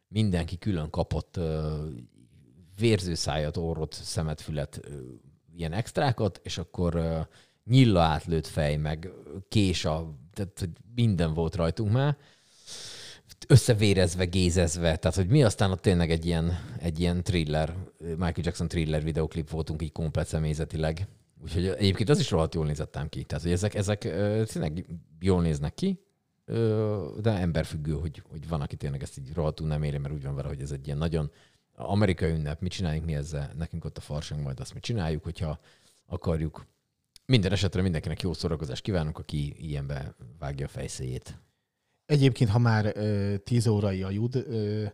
mindenki külön kapott vérzőszájat, orrot, szemet, fület, ilyen extrákat, és akkor nyilla átlőtt fej, meg kés a, tehát hogy minden volt rajtunk már, összevérezve, gézezve, tehát hogy mi aztán ott tényleg egy ilyen, egy ilyen thriller, Michael Jackson thriller videoklip voltunk így komplet személyzetileg. Úgyhogy egyébként az is rohadt jól nézettem ki. Tehát, hogy ezek, ezek tényleg jól néznek ki, de emberfüggő, hogy, hogy van, aki tényleg ezt így rohadtul nem éli, mert úgy van vele, hogy ez egy ilyen nagyon amerikai ünnep, mit csináljunk mi ezzel, nekünk ott a farsang, majd azt mi csináljuk, hogyha akarjuk. Minden esetre mindenkinek jó szórakozást kívánunk, aki ilyenbe vágja a fejszéjét. Egyébként, ha már ö, 10 órai a jud, ö,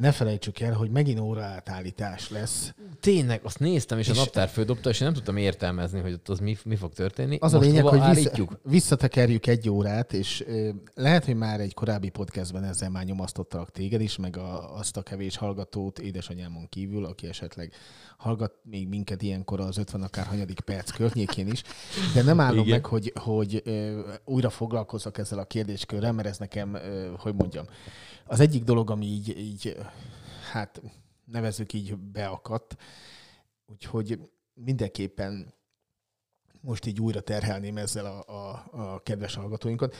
ne felejtsük el, hogy megint óraátállítás lesz. Tényleg, azt néztem, és, és a naptár földobta, és én nem tudtam értelmezni, hogy ott az mi, mi fog történni. Az Most a lényeg, hogy vissza, állítjuk? visszatekerjük egy órát, és ö, lehet, hogy már egy korábbi podcastben ezzel már nyomasztottalak téged is, meg a, azt a kevés hallgatót édesanyámon kívül, aki esetleg hallgat még minket ilyenkor az 50 akár hanyadik perc környékén is, de nem állom Igen. meg, hogy, hogy ö, újra foglalkozzak ezzel a kérdéskörrel, mert ez nekem, ö, hogy mondjam, az egyik dolog, ami így, így hát nevezzük így beakadt, úgyhogy mindenképpen most így újra terhelném ezzel a, a, a kedves hallgatóinkat.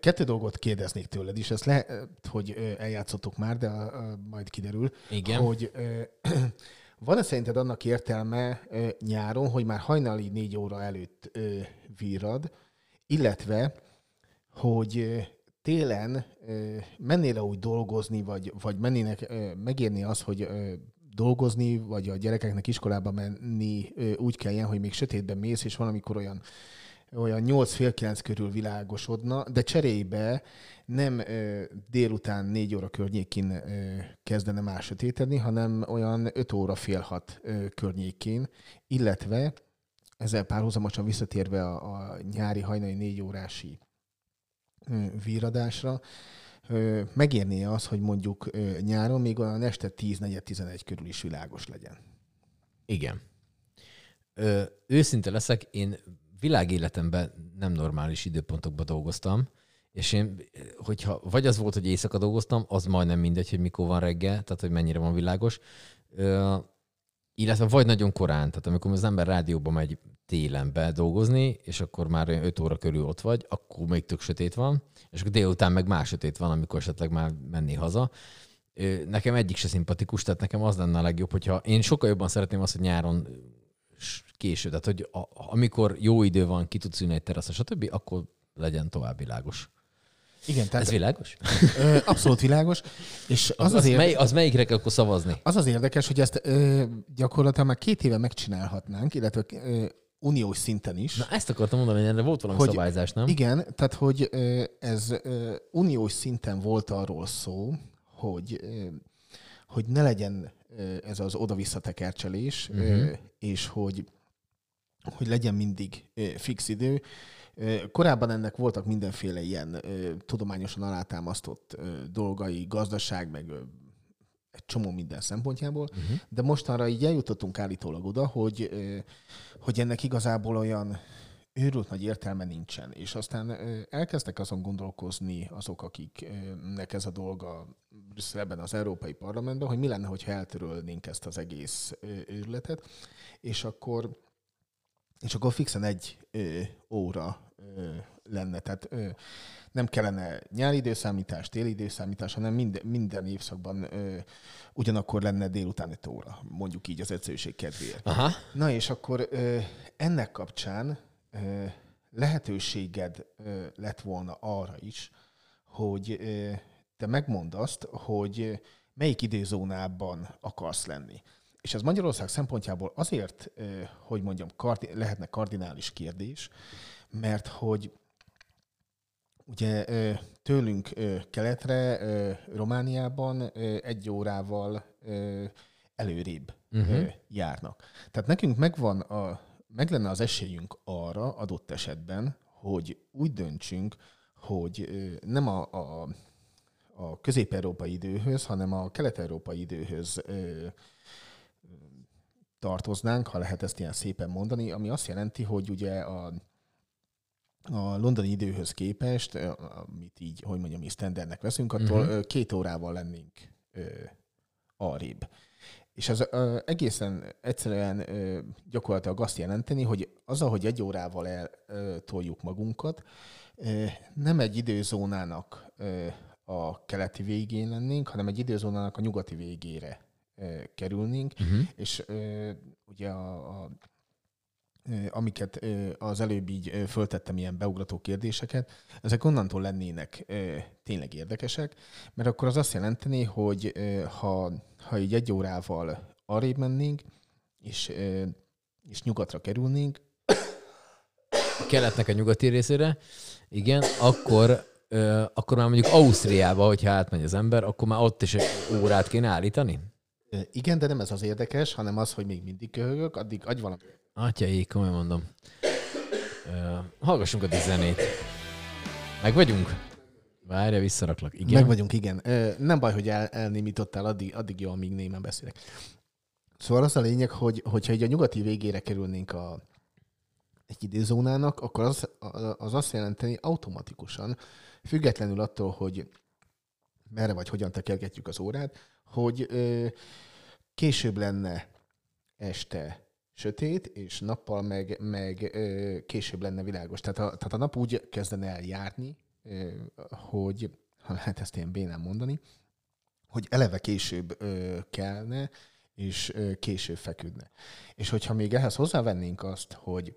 Kettő dolgot kérdeznék tőled is, ezt lehet, hogy ö, eljátszottuk már, de majd kiderül, Igen. hogy van-e szerinted annak értelme nyáron, hogy már hajnali négy óra előtt virrad, illetve, hogy télen ö, mennél-e úgy dolgozni, vagy, vagy mennének megérni az, hogy dolgozni, vagy a gyerekeknek iskolába menni úgy kelljen, hogy még sötétben mész, és valamikor olyan olyan 8 fél 9 körül világosodna, de cserébe nem ö, délután 4 óra környékén ö, kezdene már sötétedni, hanem olyan 5 óra fél 6 ö, környékén, illetve ezzel párhuzamosan visszatérve a, a nyári hajnali 4 órási víradásra, megérné az, hogy mondjuk nyáron még olyan este 10-4-11 körül is világos legyen. Igen. Ö, őszinte leszek, én világéletemben nem normális időpontokban dolgoztam, és én, hogyha vagy az volt, hogy éjszaka dolgoztam, az majdnem mindegy, hogy mikor van reggel, tehát hogy mennyire van világos, Ö, illetve vagy nagyon korán, tehát amikor az ember rádióba megy télen be dolgozni, és akkor már olyan 5 óra körül ott vagy, akkor még tök sötét van, és akkor délután meg más sötét van, amikor esetleg már menné haza. Nekem egyik se szimpatikus, tehát nekem az lenne a legjobb, hogyha én sokkal jobban szeretném azt, hogy nyáron késő, tehát hogy a, amikor jó idő van, ki tudsz ülni egy teraszra, stb., akkor legyen tovább világos. Igen, tehát Ez világos? ö, abszolút világos, és az, Az, az, az, ér- mely, az melyikre kell akkor szavazni? az az érdekes, hogy ezt ö, gyakorlatilag már két éve megcsinálhatnánk, illetve ö, uniós szinten is. Na ezt akartam mondani, hogy erre volt valami Hogy- szabályzás, nem? Igen, tehát hogy ez uniós szinten volt arról szó, hogy hogy ne legyen ez az oda-vissza tekercselés, ö, és hogy hogy legyen mindig fix idő. Korábban ennek voltak mindenféle ilyen tudományosan alátámasztott dolgai, gazdaság, meg egy csomó minden szempontjából, uh-huh. de mostanra így eljutottunk állítólag oda, hogy, hogy ennek igazából olyan őrült nagy értelme nincsen. És aztán elkezdtek azon gondolkozni azok, akiknek ez a dolga Brüsszelben, az Európai Parlamentben, hogy mi lenne, hogyha eltörölnénk ezt az egész őrületet, és akkor és akkor fixen egy ö, óra lenne. Tehát ö, nem kellene nyári időszámítás, téli időszámítás, hanem minden, minden évszakban ö, ugyanakkor lenne délután 5 óra, mondjuk így az egyszerűség kedvéért. Aha. Na és akkor ö, ennek kapcsán ö, lehetőséged ö, lett volna arra is, hogy ö, te megmondd azt, hogy melyik időzónában akarsz lenni. És ez Magyarország szempontjából azért, ö, hogy mondjam, kardi- lehetne kardinális kérdés, mert hogy ugye tőlünk keletre, Romániában egy órával előrébb uh-huh. járnak. Tehát nekünk megvan a, meg lenne az esélyünk arra adott esetben, hogy úgy döntsünk, hogy nem a, a, a közép-európai időhöz, hanem a kelet-európai időhöz ö, tartoznánk, ha lehet ezt ilyen szépen mondani, ami azt jelenti, hogy ugye a, a londoni időhöz képest, ö, amit így, hogy mondjam, mi standardnek veszünk, attól uh-huh. két órával lennénk ö, arrébb. És ez ö, egészen egyszerűen ö, gyakorlatilag azt jelenteni, hogy az, ahogy egy órával eltoljuk magunkat, ö, nem egy időzónának ö, a keleti végén lennénk, hanem egy időzónának a nyugati végére ö, kerülnénk, uh-huh. és ö, ugye a, a amiket az előbb így föltettem ilyen beugrató kérdéseket, ezek onnantól lennének tényleg érdekesek, mert akkor az azt jelenteni, hogy ha, ha így egy órával arrébb mennénk, és, és nyugatra kerülnénk, keletnek a nyugati részére, igen, akkor, akkor már mondjuk Ausztriába, hogyha átmegy az ember, akkor már ott is egy órát kéne állítani? Igen, de nem ez az érdekes, hanem az, hogy még mindig köhögök, addig adj valami. Atyai, komolyan mondom. Hallgassunk a zenét. Meg vagyunk? Várja, visszaraklak. Igen. Meg vagyunk, igen. Ö, Nem baj, hogy el, elnémítottál, addig, addig jó, amíg némen beszélek. Szóval az a lényeg, hogy hogyha így a nyugati végére kerülnénk a, egy időzónának, akkor az, az azt jelenteni automatikusan, függetlenül attól, hogy merre vagy hogyan tekergetjük az órát, hogy ö, később lenne este sötét, és nappal meg, meg ö, később lenne világos. Tehát a, tehát a nap úgy kezdene el járni, ö, hogy, ha lehet ezt ilyen bénán mondani, hogy eleve később ö, kelne, és ö, később feküdne. És hogyha még ehhez hozzávennénk azt, hogy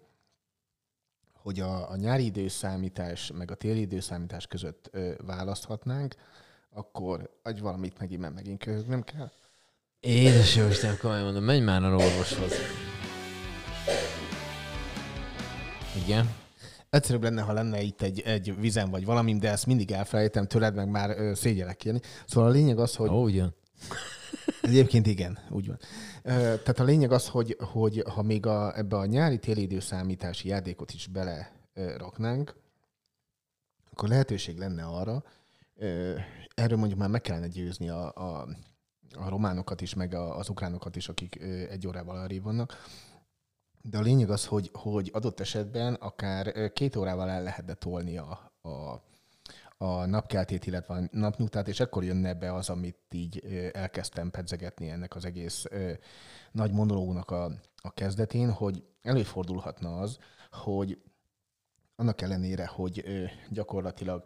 hogy a, a nyári időszámítás meg a téli időszámítás között ö, választhatnánk, akkor egy valamit megint, mert megint köhögnem kell. Édes jó Isten, komolyan mondom, menj már a orvoshoz. Igen. Egyszerűbb lenne, ha lenne itt egy, egy vizem vagy valami, de ezt mindig elfelejtem tőled, meg már ö, szégyelek kérni. Szóval a lényeg az, hogy Ó, ugyan. Egyébként igen, úgy van. Tehát a lényeg az, hogy, hogy ha még a, ebbe a nyári-téli időszámítási játékot is bele raknánk, akkor lehetőség lenne arra, erről mondjuk már meg kellene győzni a, a, a románokat is, meg a, az ukránokat is, akik egy órával arrébb vannak. De a lényeg az, hogy, hogy adott esetben akár két órával el lehetne tolni a, a, a napkeltét, illetve a napnyugtát, és akkor jönne be az, amit így elkezdtem pedzegetni ennek az egész nagy monológnak a, a kezdetén, hogy előfordulhatna az, hogy annak ellenére, hogy gyakorlatilag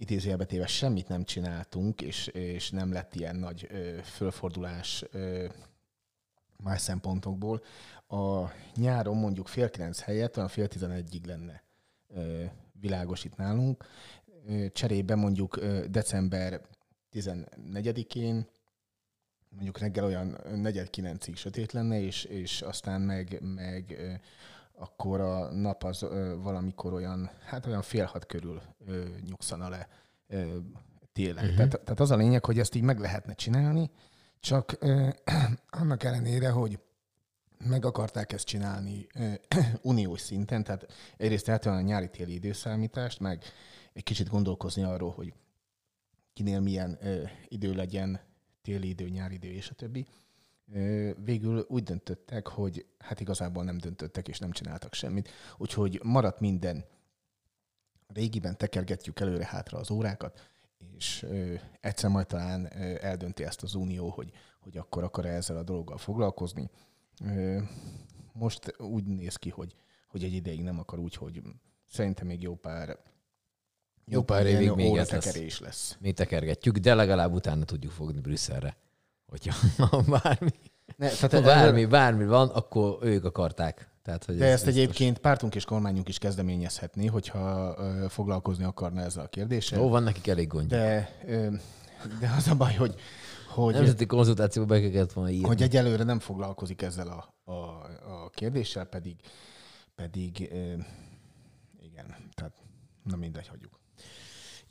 idézőjelbe téve semmit nem csináltunk, és, és nem lett ilyen nagy ö, fölfordulás ö, más szempontokból, a nyáron mondjuk fél kilenc helyett olyan fél tizenegyig lenne ö, világos itt nálunk. Cserébe mondjuk ö, december 14-én mondjuk reggel olyan negyed kilencig sötét lenne, és, és aztán meg, meg akkor a nap az ö, valamikor olyan, hát olyan fél hat körül ö, nyugszana le ö, télen. Uh-huh. Tehát, tehát az a lényeg, hogy ezt így meg lehetne csinálni, csak ö, annak ellenére, hogy meg akarták ezt csinálni ö, uniós szinten, tehát egyrészt eltűnni a nyári-téli időszámítást, meg egy kicsit gondolkozni arról, hogy kinél milyen ö, idő legyen, téli idő, nyári idő és a többi. Végül úgy döntöttek, hogy hát igazából nem döntöttek és nem csináltak semmit, úgyhogy maradt minden. Régiben tekergetjük előre-hátra az órákat, és egyszer majd talán eldönti ezt az unió, hogy, hogy akkor akar -e ezzel a dologgal foglalkozni. Most úgy néz ki, hogy, hogy egy ideig nem akar úgy, hogy szerintem még jó pár Jó pár évig még ez lesz. lesz. Mi tekergetjük, de legalább utána tudjuk fogni Brüsszelre. Hogyha ha bármi, Ne, ha tehát bármi, bármi van, akkor ők akarták. Tehát, hogy De ez ezt biztos. egyébként pártunk és kormányunk is kezdeményezhetné, hogyha ö, foglalkozni akarna ezzel a kérdéssel. Ó, van nekik elég gondja. De, ö, de az a baj, hogy, hogy, Nemzeti konzultációba be kellett volna írni. hogy egyelőre nem foglalkozik ezzel a, a, a kérdéssel, pedig, pedig ö, igen, tehát na mindegy, hagyjuk.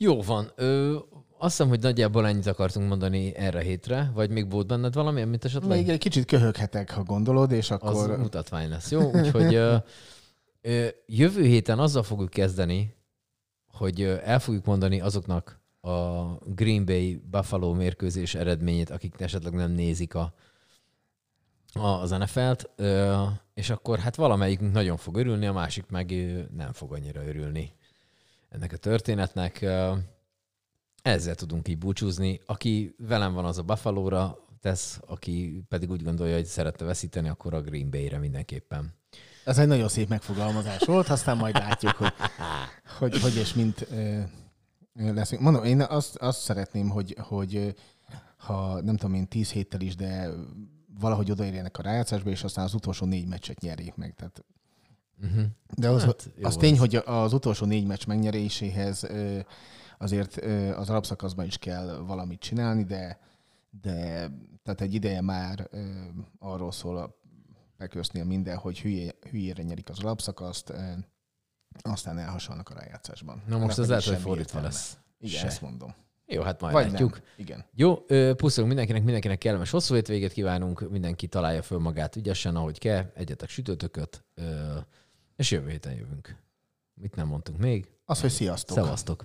Jó van. Ö, azt hiszem, hogy nagyjából ennyit akartunk mondani erre a hétre, vagy még volt benned valami, amit esetleg Még egy kicsit köhöghetek, ha gondolod, és az akkor... mutatvány lesz. Jó, úgyhogy ö, ö, jövő héten azzal fogjuk kezdeni, hogy el fogjuk mondani azoknak a Green Bay Buffalo mérkőzés eredményét, akik esetleg nem nézik a, a, az NFL-t, és akkor hát valamelyikünk nagyon fog örülni, a másik meg nem fog annyira örülni ennek a történetnek. Ezzel tudunk így búcsúzni. Aki velem van, az a Buffalo-ra tesz, aki pedig úgy gondolja, hogy szerette veszíteni, akkor a Green Bay-re mindenképpen. Ez egy nagyon szép megfogalmazás volt, aztán majd látjuk, hogy hogy, hogy és mint leszünk. Mondom, én azt, azt szeretném, hogy, hogy ha nem tudom én tíz héttel is, de valahogy odaérjenek a rájátszásba, és aztán az utolsó négy meccset nyerjék meg. Tehát, Uh-huh. de az, Hát, az az. tény, hogy az utolsó négy meccs megnyeréséhez azért az alapszakaszban is kell valamit csinálni, de, de tehát egy ideje már arról szól a Packersnél minden, hogy hülye, hülyére nyerik az alapszakaszt, aztán elhasalnak a rájátszásban. Na most ez lehet, hogy fordítva lesz. Igen, Se. ezt mondom. Jó, hát majd Vagy látjuk. nem. Igen. Jó, puszolunk mindenkinek, mindenkinek kellemes hosszú hétvégét kívánunk, mindenki találja föl magát ügyesen, ahogy kell, egyetek sütőtököt, és jövő héten jövünk. Mit nem mondtunk még? Az, hogy sziasztok. Szevasztok!